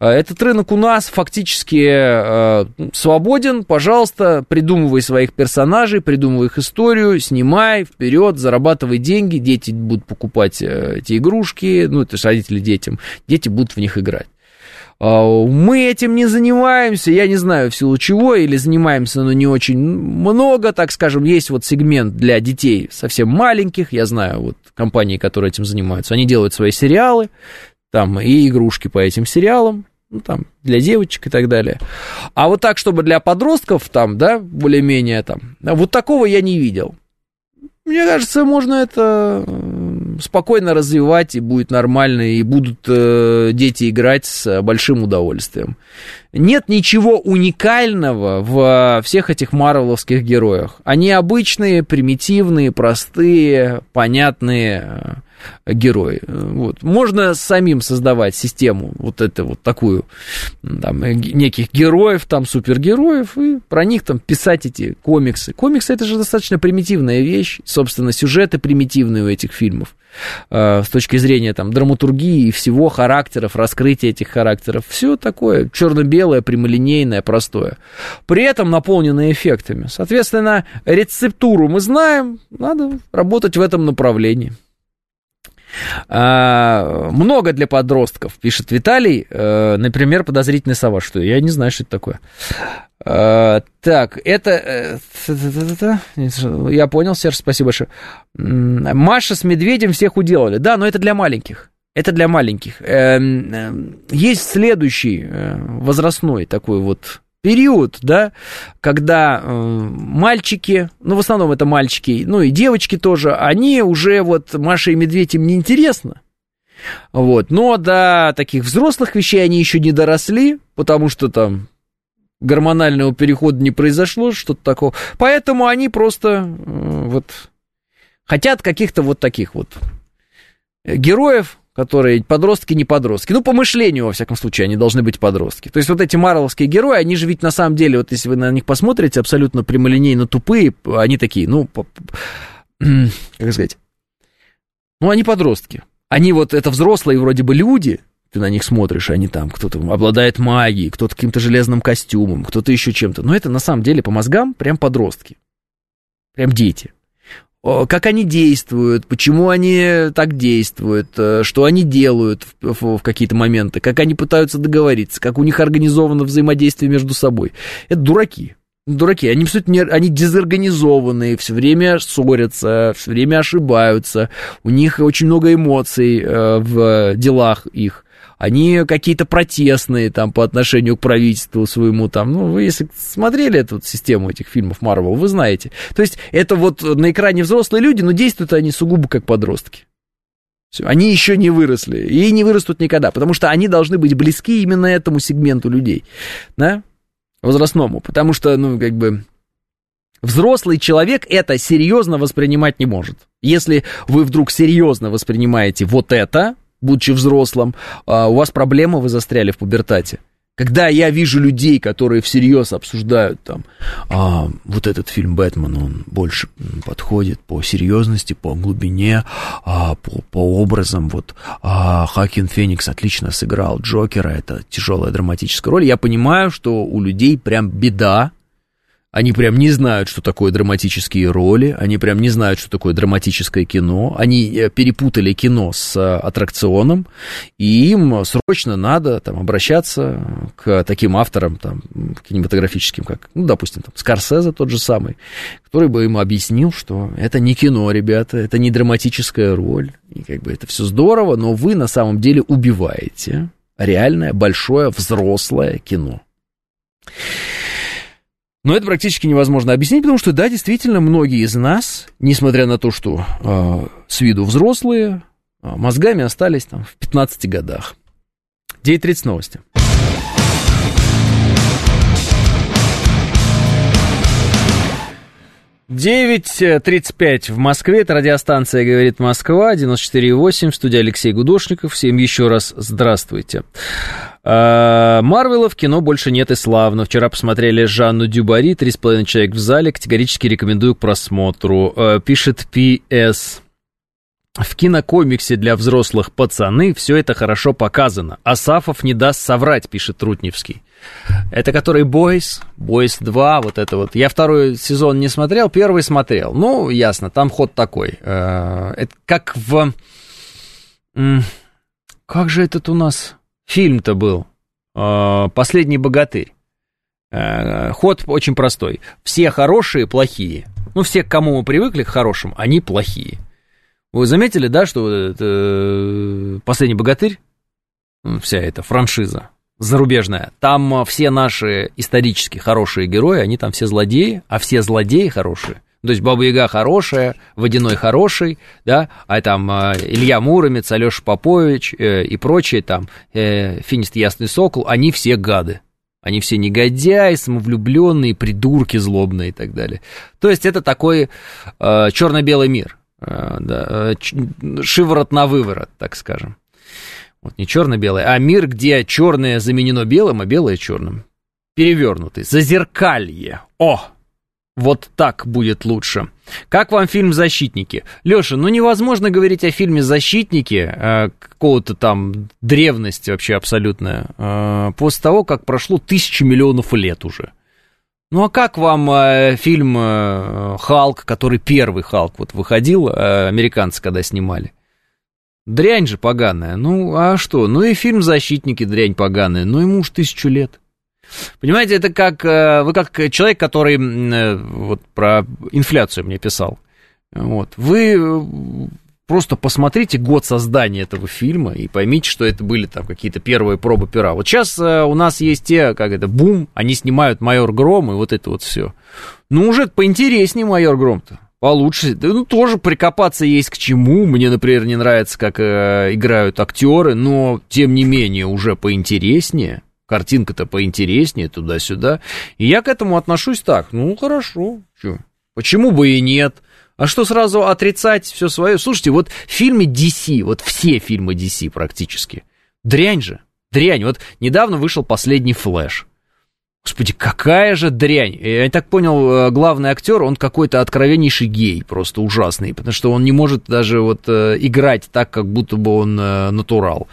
Э, этот рынок у нас фактически э, свободен. Пожалуйста, придумывай своих персонажей, придумывай их историю, снимай вперед, зарабатывай деньги. Дети будут покупать э, эти игрушки, ну, это же родители детям. Дети будут в них играть. Мы этим не занимаемся, я не знаю в силу чего, или занимаемся, но не очень много, так скажем. Есть вот сегмент для детей совсем маленьких, я знаю вот компании, которые этим занимаются. Они делают свои сериалы, там и игрушки по этим сериалам, ну, там, для девочек и так далее. А вот так, чтобы для подростков, там, да, более-менее там, вот такого я не видел. Мне кажется, можно это спокойно развивать, и будет нормально, и будут э, дети играть с большим удовольствием. Нет ничего уникального в всех этих марвеловских героях. Они обычные, примитивные, простые, понятные герои. Вот. Можно самим создавать систему вот эту вот такую, там, э, неких героев, там, супергероев, и про них там писать эти комиксы. Комиксы это же достаточно примитивная вещь, собственно, сюжеты примитивные у этих фильмов э, с точки зрения там драматургии и всего характеров, раскрытия этих характеров. Все такое черно-белое, прямолинейное, простое. При этом наполненное эффектами. Соответственно, рецептуру мы знаем, надо работать в этом направлении. А, много для подростков, пишет Виталий. А, например, подозрительная сова. Что? Я не знаю, что это такое. А, так, это... Э, я понял, Серж, спасибо большое. Маша с медведем всех уделали. Да, но это для маленьких. Это для маленьких. Эм, эм, есть следующий э, возрастной такой вот период, да, когда э, мальчики, ну, в основном это мальчики, ну, и девочки тоже, они уже вот Маша и Медведь им не интересно, Вот. Но до таких взрослых вещей они еще не доросли, потому что там гормонального перехода не произошло, что-то такого. Поэтому они просто э, вот хотят каких-то вот таких вот героев, которые подростки, не подростки. Ну, по мышлению, во всяком случае, они должны быть подростки. То есть вот эти марвеловские герои, они же ведь на самом деле, вот если вы на них посмотрите, абсолютно прямолинейно тупые, они такие, ну, как сказать, ну, они подростки. Они вот, это взрослые вроде бы люди, ты на них смотришь, они там, кто-то обладает магией, кто-то каким-то железным костюмом, кто-то еще чем-то. Но это на самом деле по мозгам прям подростки. Прям дети как они действуют, почему они так действуют, э, что они делают в, в, в какие-то моменты, как они пытаются договориться, как у них организовано взаимодействие между собой. Это дураки. Дураки, они все не, они дезорганизованные, все время ссорятся, все время ошибаются, у них очень много эмоций э, в делах их они какие-то протестные там по отношению к правительству своему там, ну, вы если смотрели эту систему этих фильмов Марвел, вы знаете. То есть это вот на экране взрослые люди, но действуют они сугубо как подростки. Они еще не выросли и не вырастут никогда, потому что они должны быть близки именно этому сегменту людей, да, возрастному, потому что, ну, как бы, Взрослый человек это серьезно воспринимать не может. Если вы вдруг серьезно воспринимаете вот это, будучи взрослым, а, у вас проблемы, вы застряли в пубертате. Когда я вижу людей, которые всерьез обсуждают там, а, вот этот фильм «Бэтмен», он больше подходит по серьезности, по глубине, а, по, по образам, вот а, Хакин Феникс отлично сыграл Джокера, это тяжелая драматическая роль, я понимаю, что у людей прям беда, они прям не знают, что такое драматические роли, они прям не знают, что такое драматическое кино, они э, перепутали кино с э, аттракционом, и им срочно надо там обращаться к таким авторам там, кинематографическим, как, ну, допустим, там, Скорсезе тот же самый, который бы им объяснил, что это не кино, ребята, это не драматическая роль, и как бы это все здорово, но вы на самом деле убиваете реальное, большое, взрослое кино. Но это практически невозможно объяснить, потому что, да, действительно, многие из нас, несмотря на то, что э, с виду взрослые, э, мозгами остались там в 15 годах. 9.30 новости. 9.35 в Москве, это радиостанция «Говорит Москва», 94.8, в студии Алексей Гудошников. Всем еще раз здравствуйте. А, Марвела в кино больше нет и славно. Вчера посмотрели Жанну Дюбари, «Три с половиной человек в зале», категорически рекомендую к просмотру. А, пишет П.С. В кинокомиксе для взрослых пацаны все это хорошо показано. Асафов не даст соврать, пишет Трутневский. Это который Бойс, Бойс 2, вот это вот. Я второй сезон не смотрел, первый смотрел. Ну, ясно, там ход такой. Э, это как в... Как же этот у нас фильм-то был? Э, «Последний богатырь». Э, ход очень простой. Все хорошие плохие. Ну, все, к кому мы привыкли, к хорошим, они плохие. Вы заметили, да, что это «Последний богатырь», вся эта франшиза, зарубежная, там все наши исторически хорошие герои, они там все злодеи, а все злодеи хорошие. То есть Баба Яга хорошая, Водяной хороший, да, а там э, Илья Муромец, Алеша Попович э, и прочие там, э, Финист Ясный Сокол, они все гады. Они все негодяи, самовлюбленные, придурки злобные и так далее. То есть это такой э, черно-белый мир, э, да, э, шиворот на выворот, так скажем. Вот не черно-белое, а мир, где черное заменено белым, а белое черным. Перевернутый. Зазеркалье. О! Вот так будет лучше. Как вам фильм «Защитники»? Леша, ну невозможно говорить о фильме «Защитники» э, какого-то там древности вообще абсолютная, э, после того, как прошло тысячи миллионов лет уже. Ну а как вам э, фильм э, «Халк», который первый «Халк» вот выходил, э, американцы когда снимали? Дрянь же поганая. Ну, а что? Ну и фильм «Защитники» дрянь поганая. Ну ему уж тысячу лет. Понимаете, это как... Э, вы как человек, который э, вот про инфляцию мне писал. Вот. Вы э, просто посмотрите год создания этого фильма и поймите, что это были там какие-то первые пробы пера. Вот сейчас у нас есть те, как это, бум, они снимают «Майор Гром» и вот это вот все. Ну, уже поинтереснее «Майор Гром»-то Получше. Ну, тоже прикопаться есть к чему. Мне, например, не нравится, как э, играют актеры, но, тем не менее, уже поинтереснее. Картинка-то поинтереснее, туда-сюда. И я к этому отношусь так. Ну, хорошо. Чё? Почему бы и нет? А что сразу отрицать все свое? Слушайте, вот в фильме DC, вот все фильмы DC практически, дрянь же, дрянь. Вот недавно вышел последний Flash. Господи, какая же дрянь. Я так понял, э, главный актер, он какой-то откровеннейший гей, просто ужасный, потому что он не может даже вот э, играть так, как будто бы он э, натурал.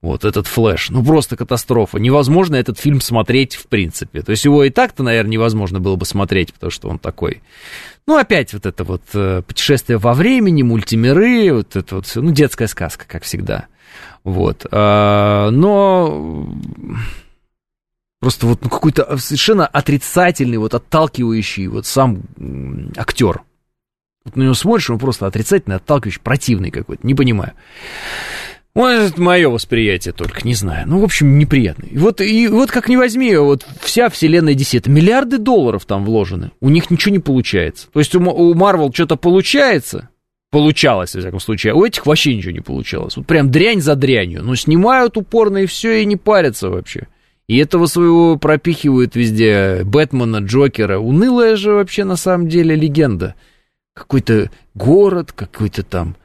Вот этот Flash. Ну, просто катастрофа. Невозможно этот фильм смотреть в принципе. То есть его и так-то, наверное, невозможно было бы смотреть, потому что он такой. Ну, опять вот это вот путешествие во времени, мультимиры, вот это вот все. Ну, детская сказка, как всегда. Вот. А, но Просто вот ну, какой-то совершенно отрицательный, вот отталкивающий вот сам актер. Вот на него смотришь, он просто отрицательный, отталкивающий, противный какой-то, не понимаю. Вот это мое восприятие только, не знаю. Ну, в общем, неприятный. Вот, и вот как не возьми, вот вся вселенная DC, это миллиарды долларов там вложены. У них ничего не получается. То есть у Марвел что-то получается, получалось, во всяком случае, а у этих вообще ничего не получалось. Вот прям дрянь за дрянью. Но снимают упорно и все, и не парятся вообще. И этого своего пропихивают везде. Бэтмена, Джокера. Унылая же вообще на самом деле легенда. Какой-то город, какой-то там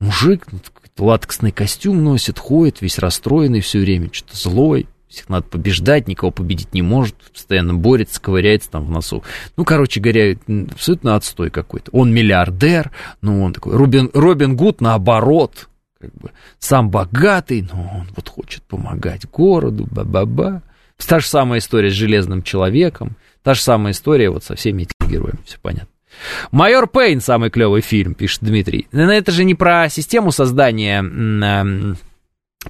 мужик, ну, латексный костюм носит, ходит, весь расстроенный все время, что-то злой. Всех надо побеждать, никого победить не может, постоянно борется, ковыряется там в носу. Ну, короче говоря, абсолютно отстой какой-то. Он миллиардер, ну, он такой, Робин, Робин Гуд наоборот, как бы сам богатый, но он вот хочет помогать городу, ба-ба-ба. Та же самая история с Железным Человеком, та же самая история вот со всеми этими героями, все понятно. «Майор Пейн» — самый клевый фильм, пишет Дмитрий. Но это же не про систему создания э,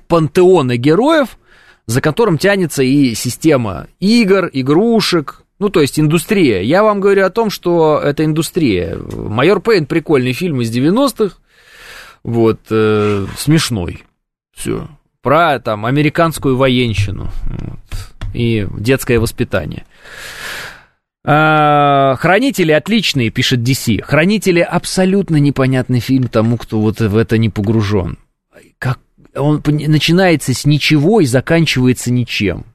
пантеона героев, за которым тянется и система игр, игрушек, ну, то есть индустрия. Я вам говорю о том, что это индустрия. «Майор Пейн» — прикольный фильм из 90-х, вот, э, смешной. Все. Про там американскую военщину вот, и детское воспитание. А, Хранители отличные, пишет DC. Хранители абсолютно непонятный фильм тому, кто вот в это не погружен. Как он начинается с ничего и заканчивается ничем.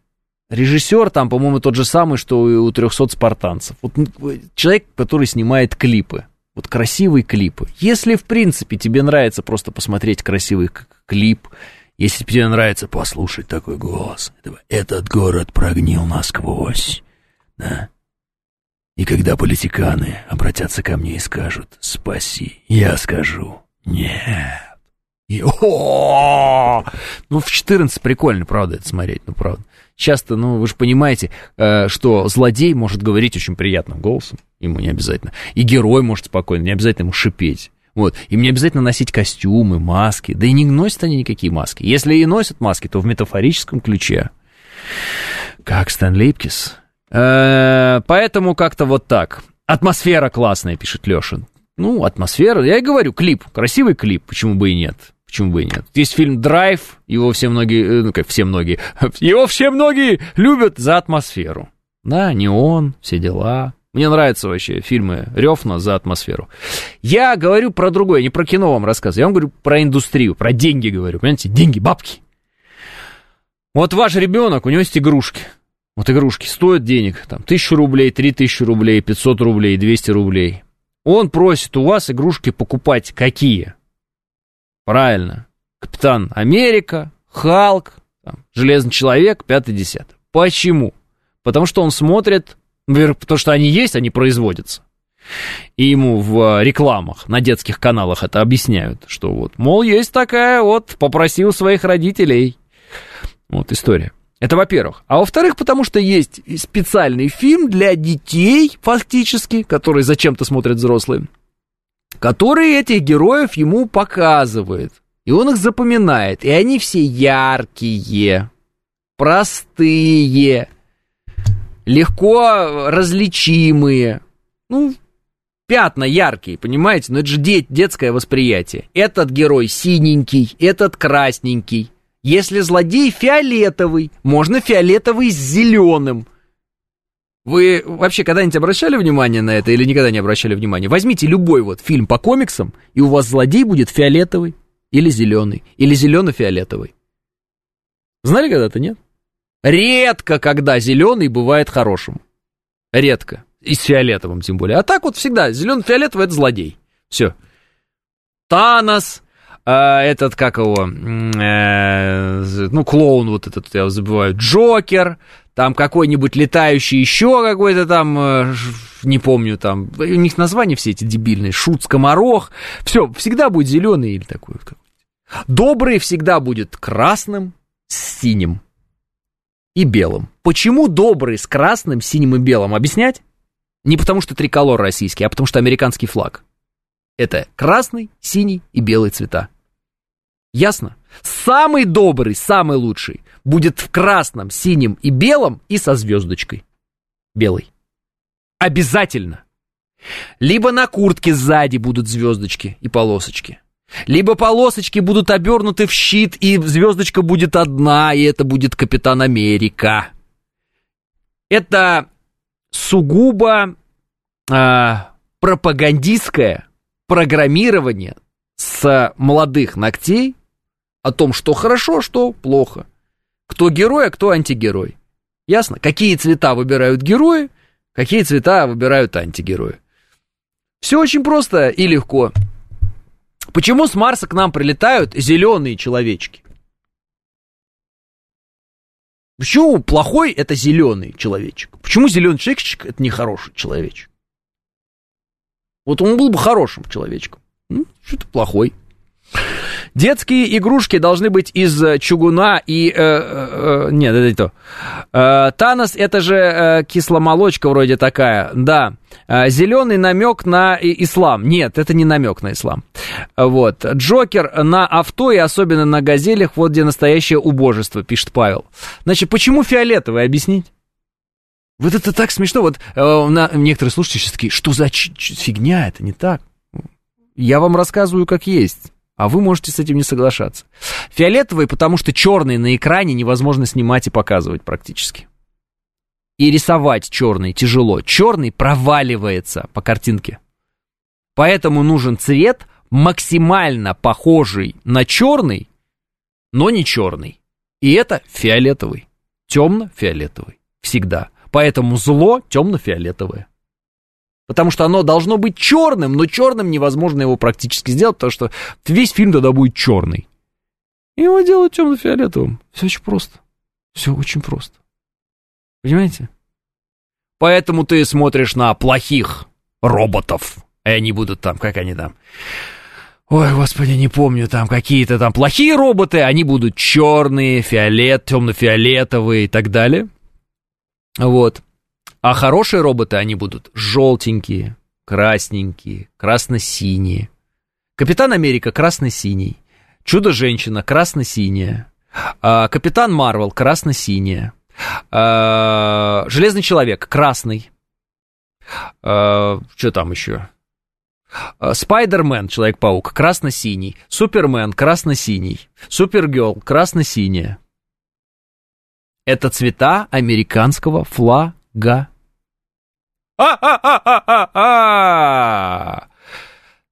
Режиссер там, по-моему, тот же самый, что и у 300 спартанцев. Вот человек, который снимает клипы вот красивые клипы. Если, в принципе, тебе нравится просто посмотреть красивый клип, если тебе нравится послушать такой голос, этот город прогнил насквозь, да? И когда политиканы обратятся ко мне и скажут «спаси», я скажу «нет». И о Ну, в 14 прикольно, правда, это смотреть, ну, правда. Часто, ну, вы же понимаете, э, что злодей может говорить очень приятным голосом, ему не обязательно. И герой может спокойно, не обязательно ему шипеть. Вот. Им не обязательно носить костюмы, маски. Да и не носят они никакие маски. Если и носят маски, то в метафорическом ключе. Как Стэн Липкис. Э, поэтому как-то вот так. Атмосфера классная, пишет Лешин. Ну, атмосфера. Я и говорю, клип. Красивый клип, почему бы и нет. Почему бы и нет? Есть фильм «Драйв», его все многие, э, ну как все многие, его все многие любят за атмосферу. Да, не он, все дела. Мне нравятся вообще фильмы Рёфна за атмосферу. Я говорю про другое, не про кино вам рассказываю. Я вам говорю про индустрию, про деньги говорю. Понимаете, деньги, бабки. Вот ваш ребенок, у него есть игрушки. Вот игрушки стоят денег, там, тысячу рублей, три тысячи рублей, 500 рублей, 200 рублей. Он просит у вас игрушки покупать какие? Правильно. Капитан Америка, Халк, там, Железный Человек, 5-10. Почему? Потому что он смотрит, потому что они есть, они производятся. И ему в рекламах на детских каналах это объясняют, что вот, мол, есть такая вот, попросил своих родителей. Вот история. Это во-первых. А во-вторых, потому что есть специальный фильм для детей, фактически, который зачем-то смотрят взрослые который этих героев ему показывает. И он их запоминает. И они все яркие, простые, легко различимые. Ну, пятна яркие, понимаете? Но это же дет, детское восприятие. Этот герой синенький, этот красненький. Если злодей фиолетовый, можно фиолетовый с зеленым. Вы вообще когда-нибудь обращали внимание на это или никогда не обращали внимания? Возьмите любой вот фильм по комиксам, и у вас злодей будет фиолетовый или зеленый, или зелено-фиолетовый. Знали когда-то, нет? Редко, когда зеленый бывает хорошим. Редко. И с фиолетовым тем более. А так вот всегда зеленый-фиолетовый это злодей. Все. Танос, э, этот, как его, э, ну, клоун вот этот, я забываю, Джокер, там какой-нибудь летающий еще какой-то там, э, не помню, там, у них названия все эти дебильные, Шут, Скоморох, все, всегда будет зеленый или такой. Добрый всегда будет красным, синим и белым. Почему добрый с красным, синим и белым? Объяснять? Не потому что триколор российский, а потому что американский флаг. Это красный, синий и белый цвета. Ясно? Самый добрый, самый лучший будет в красном, синем и белом и со звездочкой. Белый. Обязательно. Либо на куртке сзади будут звездочки и полосочки. Либо полосочки будут обернуты в щит, и звездочка будет одна, и это будет Капитан Америка. Это сугубо э, пропагандистское программирование с молодых ногтей о том, что хорошо, что плохо. Кто герой, а кто антигерой. Ясно? Какие цвета выбирают герои, какие цвета выбирают антигерои. Все очень просто и легко. Почему с Марса к нам прилетают зеленые человечки? Почему плохой это зеленый человечек? Почему зеленый человечек это нехороший человечек? Вот он был бы хорошим человечком. Ну, что-то плохой. Детские игрушки должны быть из э, чугуна и... Э, э, э, нет, это не то. Э, Танос это же э, кисломолочка вроде такая, да. Э, зеленый намек на ислам. Нет, это не намек на ислам. Вот. Джокер на авто и особенно на газелях, вот где настоящее убожество, пишет Павел. Значит, почему фиолетовый, объяснить? Вот это так смешно. Вот э, на, некоторые слушатели сейчас такие, что за фигня, это не так. Я вам рассказываю, как есть. А вы можете с этим не соглашаться. Фиолетовый, потому что черный на экране невозможно снимать и показывать практически. И рисовать черный тяжело. Черный проваливается по картинке. Поэтому нужен цвет максимально похожий на черный, но не черный. И это фиолетовый. Темно-фиолетовый. Всегда. Поэтому зло темно-фиолетовое. Потому что оно должно быть черным, но черным невозможно его практически сделать, потому что весь фильм тогда будет черный. И его делают темно-фиолетовым. Все очень просто. Все очень просто. Понимаете? Поэтому ты смотришь на плохих роботов, и они будут там, как они там... Ой, господи, не помню, там какие-то там плохие роботы, они будут черные, фиолет, темно-фиолетовые и так далее. Вот. А хорошие роботы, они будут желтенькие, красненькие, красно-синие. Капитан Америка красно-синий. Чудо-женщина красно-синяя. А, Капитан Марвел красно-синяя. А, Железный человек красный. А, что там еще? А, Спайдермен, Человек-паук, красно-синий. Супермен, красно-синий. Супергерл, красно-синяя. Это цвета американского флага. А-а-а-а-а-а!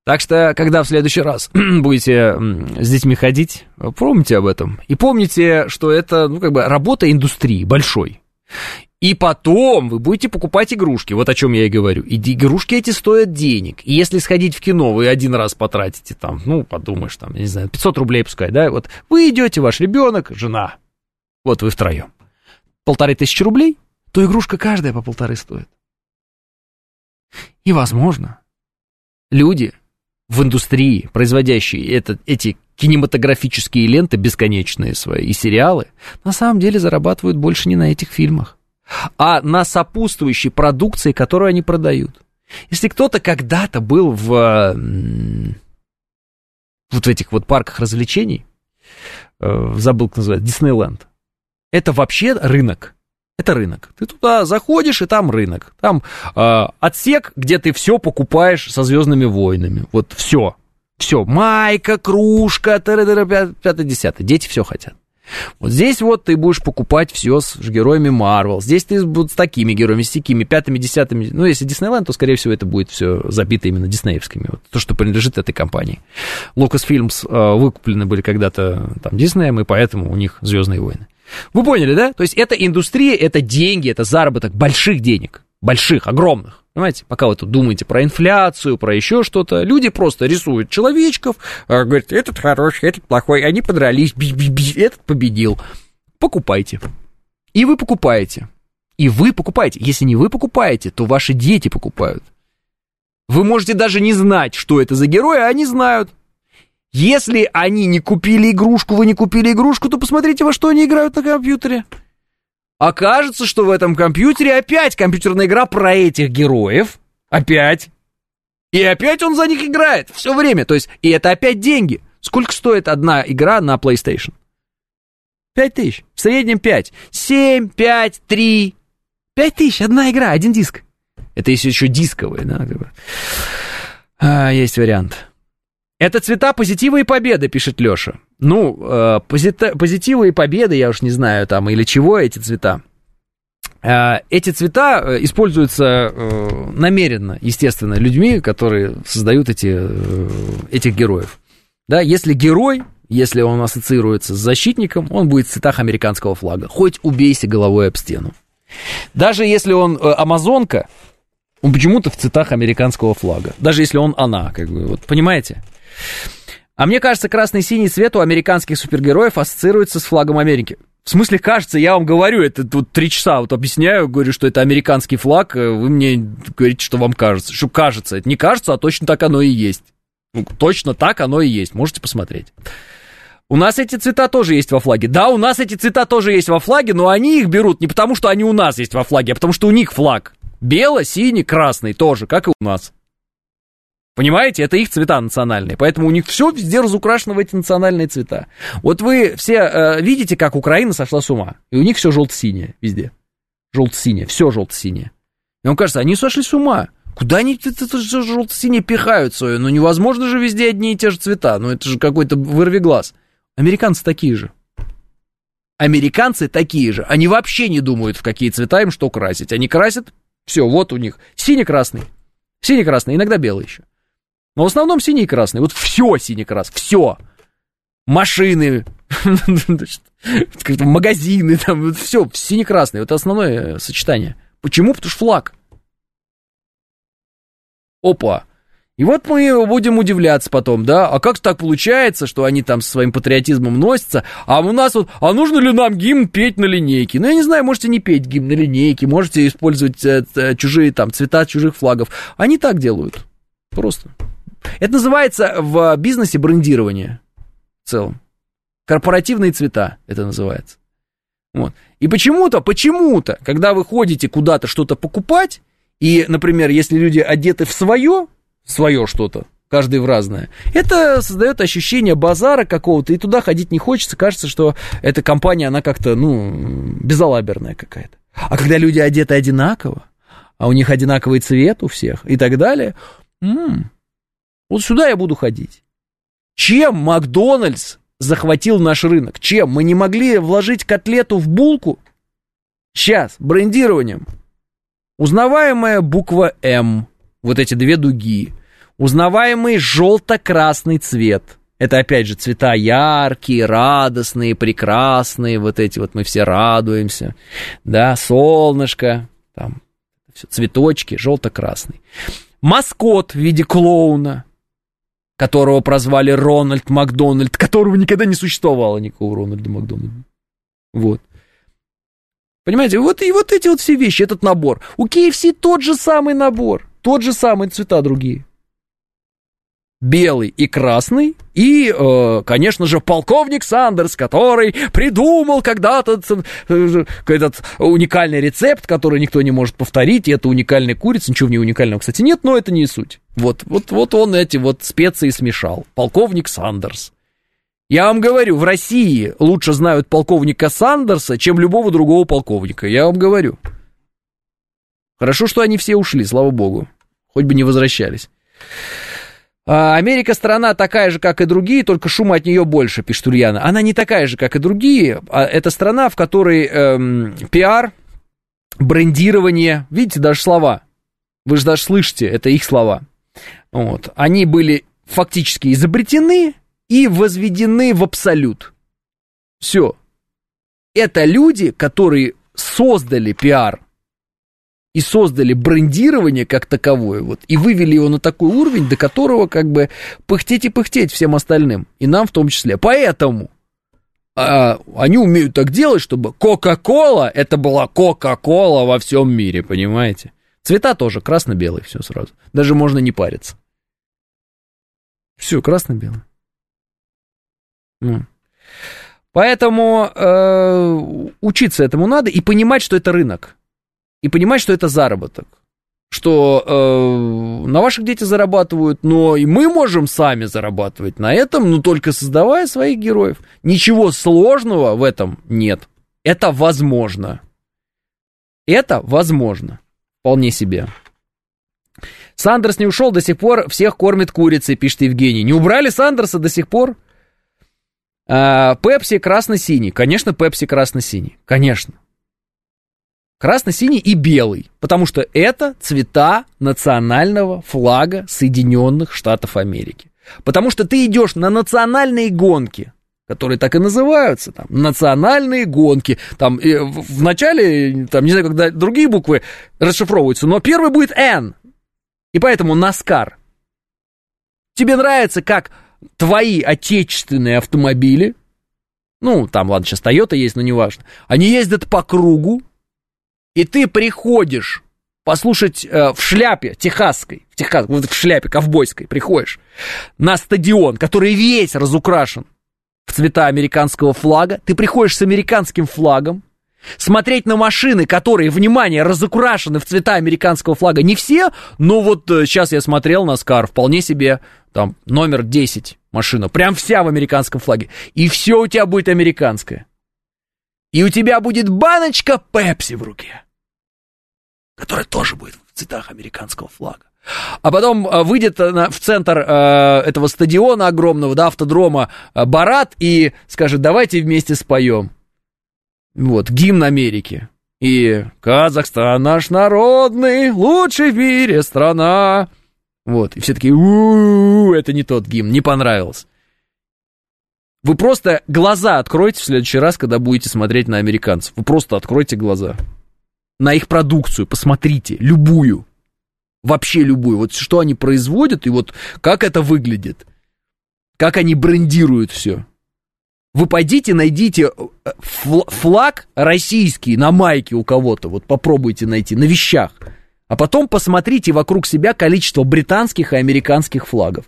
Так что, когда в следующий раз будете с детьми ходить, помните об этом. И помните, что это, ну, как бы, работа индустрии большой. И потом вы будете покупать игрушки, вот о чем я и говорю. И игрушки эти стоят денег. И если сходить в кино, вы один раз потратите там, ну, подумаешь, там, не знаю, 500 рублей пускай, да, вот вы идете, ваш ребенок, жена, вот вы втроем полторы тысячи рублей, то игрушка каждая по полторы стоит. И, возможно, люди в индустрии, производящие это, эти кинематографические ленты бесконечные свои и сериалы, на самом деле зарабатывают больше не на этих фильмах, а на сопутствующей продукции, которую они продают. Если кто-то когда-то был в вот в этих вот парках развлечений, э, забыл, как называется, Диснейленд, это вообще рынок. Это рынок. Ты туда заходишь, и там рынок. Там э, отсек, где ты все покупаешь со звездными войнами. Вот все. Все. Майка, кружка, пятое, десятое. Дети все хотят. Вот здесь вот ты будешь покупать все с героями Марвел. Здесь ты будешь с такими героями, с такими, пятыми, десятыми. Ну, если Диснейленд, то, скорее всего, это будет все забито именно диснеевскими. Вот, то, что принадлежит этой компании. Lucasfilms э, выкуплены были когда-то там Диснеем, и поэтому у них Звездные войны. Вы поняли, да? То есть это индустрия, это деньги, это заработок больших денег. Больших, огромных. Понимаете, пока вы тут думаете про инфляцию, про еще что-то, люди просто рисуют человечков, а, говорят, этот хороший, этот плохой, они подрались, би -би -би, этот победил. Покупайте. И вы покупаете. И вы покупаете. Если не вы покупаете, то ваши дети покупают. Вы можете даже не знать, что это за герои, а они знают. Если они не купили игрушку, вы не купили игрушку, то посмотрите, во что они играют на компьютере. Окажется, что в этом компьютере опять компьютерная игра про этих героев. Опять. И опять он за них играет все время. То есть, и это опять деньги. Сколько стоит одна игра на PlayStation? 5 тысяч. В среднем 5. 7, 5, 3. 5 тысяч, одна игра, один диск. Это если еще дисковые, да, а, есть вариант. Это цвета позитива и победы, пишет Леша. Ну, э, позит- позитива и победы, я уж не знаю там, или чего эти цвета. Э, эти цвета э, используются э, намеренно, естественно, людьми, которые создают эти, э, этих героев. Да, если герой, если он ассоциируется с защитником, он будет в цветах американского флага. Хоть убейся головой об стену. Даже если он э, амазонка, он почему-то в цветах американского флага. Даже если он она, как бы, вот понимаете? А мне кажется, красный-синий цвет у американских супергероев ассоциируется с флагом Америки. В смысле, кажется, я вам говорю, это тут три часа вот объясняю, говорю, что это американский флаг, э, вы мне говорите, что вам кажется. Что кажется, это не кажется, а точно так оно и есть. Ну, точно так оно и есть, можете посмотреть. У нас эти цвета тоже есть во флаге. Да, у нас эти цвета тоже есть во флаге, но они их берут не потому, что они у нас есть во флаге, а потому что у них флаг. Бело, синий, красный тоже, как и у нас. Понимаете, это их цвета национальные, поэтому у них все везде разукрашено в эти национальные цвета. Вот вы все э, видите, как Украина сошла с ума, и у них все желто-синее везде. Желто-синее, все желто-синее. И вам кажется, они сошли с ума. Куда они это, желто-синее пихают свое? Ну невозможно же везде одни и те же цвета. Ну это же какой-то вырви глаз. Американцы такие же. Американцы такие же. Они вообще не думают, в какие цвета им что красить. Они красят, все, вот у них синий-красный. Синий-красный, иногда белый еще. Но в основном синий и красный. Вот все синий-красный, все. Машины, магазины, там, все синий-красный. Это основное сочетание. Почему? Потому что флаг. Опа. И вот мы будем удивляться потом, да, а как так получается, что они там со своим патриотизмом носятся, а у нас вот, а нужно ли нам гимн петь на линейке? Ну, я не знаю, можете не петь гимн на линейке, можете использовать э, чужие там цвета чужих флагов. Они так делают, просто. Это называется в бизнесе брендирование в целом. Корпоративные цвета это называется. Вот. И почему-то, почему-то, когда вы ходите куда-то что-то покупать, и, например, если люди одеты в свое, свое что-то, каждый в разное, это создает ощущение базара какого-то, и туда ходить не хочется, кажется, что эта компания, она как-то, ну, безалаберная какая-то. А когда люди одеты одинаково, а у них одинаковый цвет у всех и так далее, м-м, вот сюда я буду ходить. Чем Макдональдс захватил наш рынок? Чем? Мы не могли вложить котлету в булку? Сейчас, брендированием. Узнаваемая буква М, вот эти две дуги. Узнаваемый желто-красный цвет. Это, опять же, цвета яркие, радостные, прекрасные. Вот эти вот мы все радуемся. Да, солнышко, там, все, цветочки, желто-красный. Маскот в виде клоуна которого прозвали Рональд Макдональд, которого никогда не существовало никакого Рональда Макдональда. Вот. Понимаете, вот и вот эти вот все вещи, этот набор. У KFC тот же самый набор, тот же самый цвета другие белый и красный, и, э, конечно же, полковник Сандерс, который придумал когда-то э, этот уникальный рецепт, который никто не может повторить, и это уникальная курица, ничего в ней уникального, кстати, нет, но это не суть. Вот, вот, вот он эти вот специи смешал. Полковник Сандерс. Я вам говорю, в России лучше знают полковника Сандерса, чем любого другого полковника. Я вам говорю. Хорошо, что они все ушли, слава богу. Хоть бы не возвращались. А, Америка страна такая же, как и другие, только шума от нее больше, пишет Ульяна. Она не такая же, как и другие. А это страна, в которой эм, пиар, брендирование, видите, даже слова. Вы же даже слышите, это их слова. Вот. Они были фактически изобретены и возведены в абсолют. Все. Это люди, которые создали пиар и создали брендирование как таковое, вот, и вывели его на такой уровень, до которого как бы пыхтеть и пыхтеть всем остальным, и нам в том числе. Поэтому а, они умеют так делать, чтобы Кока-Кола, это была Кока-Кола во всем мире, понимаете? Цвета тоже красно-белый, все сразу. Даже можно не париться. Все, красно-белый. Ну. Поэтому э, учиться этому надо и понимать, что это рынок и понимать, что это заработок. Что э, на ваших дети зарабатывают, но и мы можем сами зарабатывать на этом, но только создавая своих героев. Ничего сложного в этом нет. Это возможно. Это возможно. Вполне себе. Сандерс не ушел, до сих пор всех кормит курицей, пишет Евгений. Не убрали Сандерса до сих пор? А, Пепси красно-синий. Конечно, Пепси красно-синий. Конечно. Красно-синий и белый, потому что это цвета национального флага Соединенных Штатов Америки. Потому что ты идешь на национальные гонки, которые так и называются, там, национальные гонки, там, и в начале, там, не знаю, когда другие буквы расшифровываются, но первый будет N, и поэтому Наскар. Тебе нравится, как твои отечественные автомобили, ну, там, ладно, сейчас Toyota есть, но неважно, они ездят по кругу, и ты приходишь послушать э, в шляпе техасской, в, Техас, в шляпе ковбойской приходишь на стадион, который весь разукрашен в цвета американского флага, ты приходишь с американским флагом, смотреть на машины, которые, внимание, разукрашены в цвета американского флага, не все, но вот э, сейчас я смотрел на Скар, вполне себе, там, номер 10 машина, прям вся в американском флаге, и все у тебя будет американское. И у тебя будет баночка Пепси в руке которая тоже будет в цветах американского флага. А потом э, выйдет в центр э, этого стадиона огромного, да, автодрома э, Барат и скажет, давайте вместе споем. Вот, гимн Америки. И Казахстан наш народный, лучший в мире страна. Вот, и все такие, у это не тот гимн, не понравился. Вы просто глаза откройте в следующий раз, когда будете смотреть на американцев. Вы просто откройте глаза на их продукцию, посмотрите, любую, вообще любую, вот что они производят и вот как это выглядит, как они брендируют все. Вы пойдите, найдите э, флаг российский на майке у кого-то, вот попробуйте найти, на вещах. А потом посмотрите вокруг себя количество британских и американских флагов.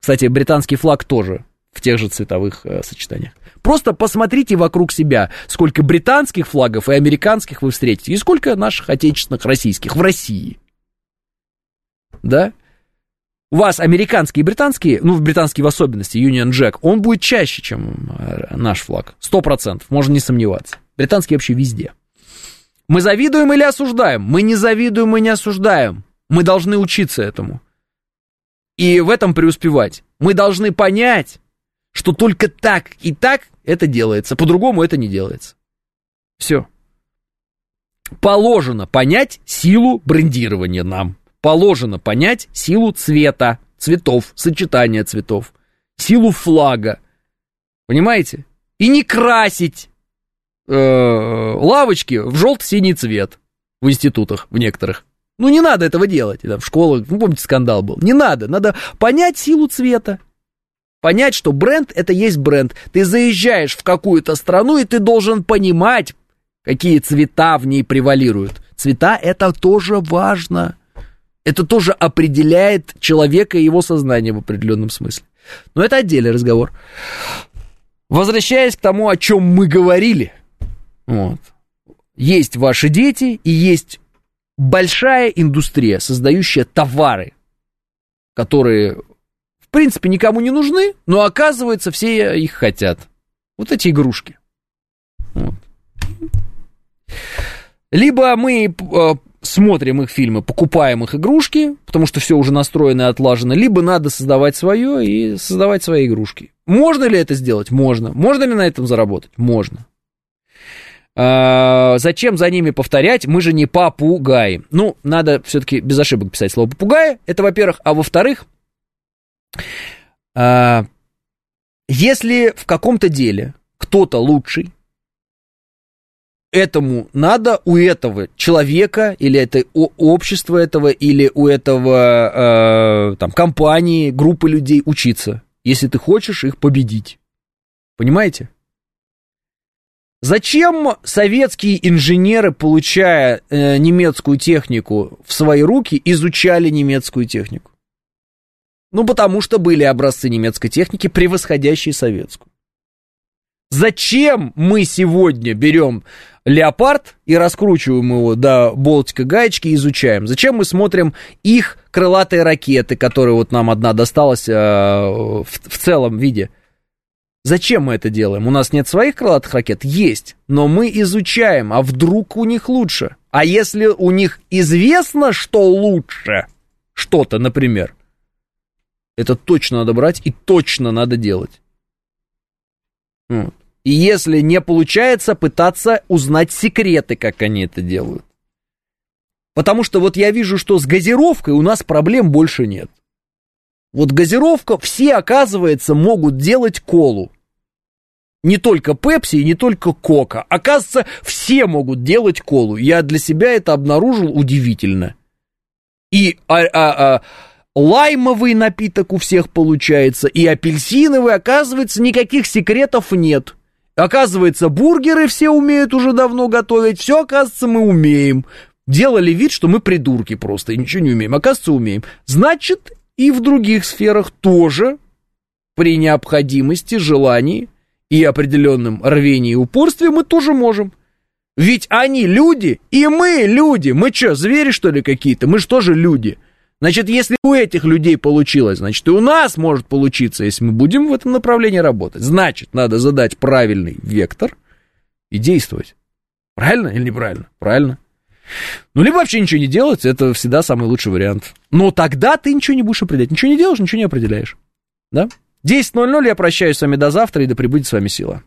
Кстати, британский флаг тоже в тех же цветовых э, сочетаниях. Просто посмотрите вокруг себя, сколько британских флагов и американских вы встретите, и сколько наших отечественных российских в России. Да? У вас американские и британские, ну, британские в особенности, Union Jack, он будет чаще, чем э, наш флаг. Сто процентов, можно не сомневаться. Британский вообще везде. Мы завидуем или осуждаем? Мы не завидуем, мы не осуждаем. Мы должны учиться этому. И в этом преуспевать. Мы должны понять, что только так и так это делается, по-другому это не делается. Все. Положено понять силу брендирования нам. Положено понять силу цвета, цветов, сочетания цветов, силу флага. Понимаете? И не красить э, лавочки в желто-синий цвет в институтах, в некоторых. Ну, не надо этого делать. Там, в школах, ну, помните, скандал был. Не надо. Надо понять силу цвета понять, что бренд это есть бренд. Ты заезжаешь в какую-то страну, и ты должен понимать, какие цвета в ней превалируют. Цвета это тоже важно. Это тоже определяет человека и его сознание в определенном смысле. Но это отдельный разговор. Возвращаясь к тому, о чем мы говорили. Вот. Есть ваши дети и есть большая индустрия, создающая товары, которые в принципе, никому не нужны, но оказывается, все их хотят. Вот эти игрушки. Вот. Либо мы э, смотрим их фильмы, покупаем их игрушки, потому что все уже настроено и отлажено, либо надо создавать свое и создавать свои игрушки. Можно ли это сделать? Можно. Можно ли на этом заработать? Можно. А, зачем за ними повторять? Мы же не попугаи. Ну, надо все-таки без ошибок писать слово попугая. Это, во-первых. А во-вторых, если в каком-то деле кто-то лучший, этому надо у этого человека или это общества этого или у этого э, там компании группы людей учиться, если ты хочешь их победить, понимаете? Зачем советские инженеры, получая э, немецкую технику в свои руки, изучали немецкую технику? Ну, потому что были образцы немецкой техники, превосходящие советскую. Зачем мы сегодня берем леопард и раскручиваем его до болтика гаечки и изучаем? Зачем мы смотрим их крылатые ракеты, которые вот нам одна досталась э, в, в целом виде? Зачем мы это делаем? У нас нет своих крылатых ракет? Есть, но мы изучаем, а вдруг у них лучше? А если у них известно, что лучше, что-то, например, это точно надо брать и точно надо делать. Вот. И если не получается, пытаться узнать секреты, как они это делают. Потому что вот я вижу, что с газировкой у нас проблем больше нет. Вот газировка, все, оказывается, могут делать колу. Не только Пепси и не только Кока. Оказывается, все могут делать колу. Я для себя это обнаружил удивительно. И а, а, а, лаймовый напиток у всех получается, и апельсиновый, оказывается, никаких секретов нет. Оказывается, бургеры все умеют уже давно готовить, все, оказывается, мы умеем. Делали вид, что мы придурки просто и ничего не умеем. Оказывается, умеем. Значит, и в других сферах тоже при необходимости, желании и определенном рвении и упорстве мы тоже можем. Ведь они люди, и мы люди. Мы что, звери, что ли, какие-то? Мы же тоже люди. Значит, если у этих людей получилось, значит, и у нас может получиться, если мы будем в этом направлении работать. Значит, надо задать правильный вектор и действовать. Правильно или неправильно? Правильно. Ну, либо вообще ничего не делать, это всегда самый лучший вариант. Но тогда ты ничего не будешь определять. Ничего не делаешь, ничего не определяешь. Да? 10.00, я прощаюсь с вами до завтра, и да пребудет с вами сила.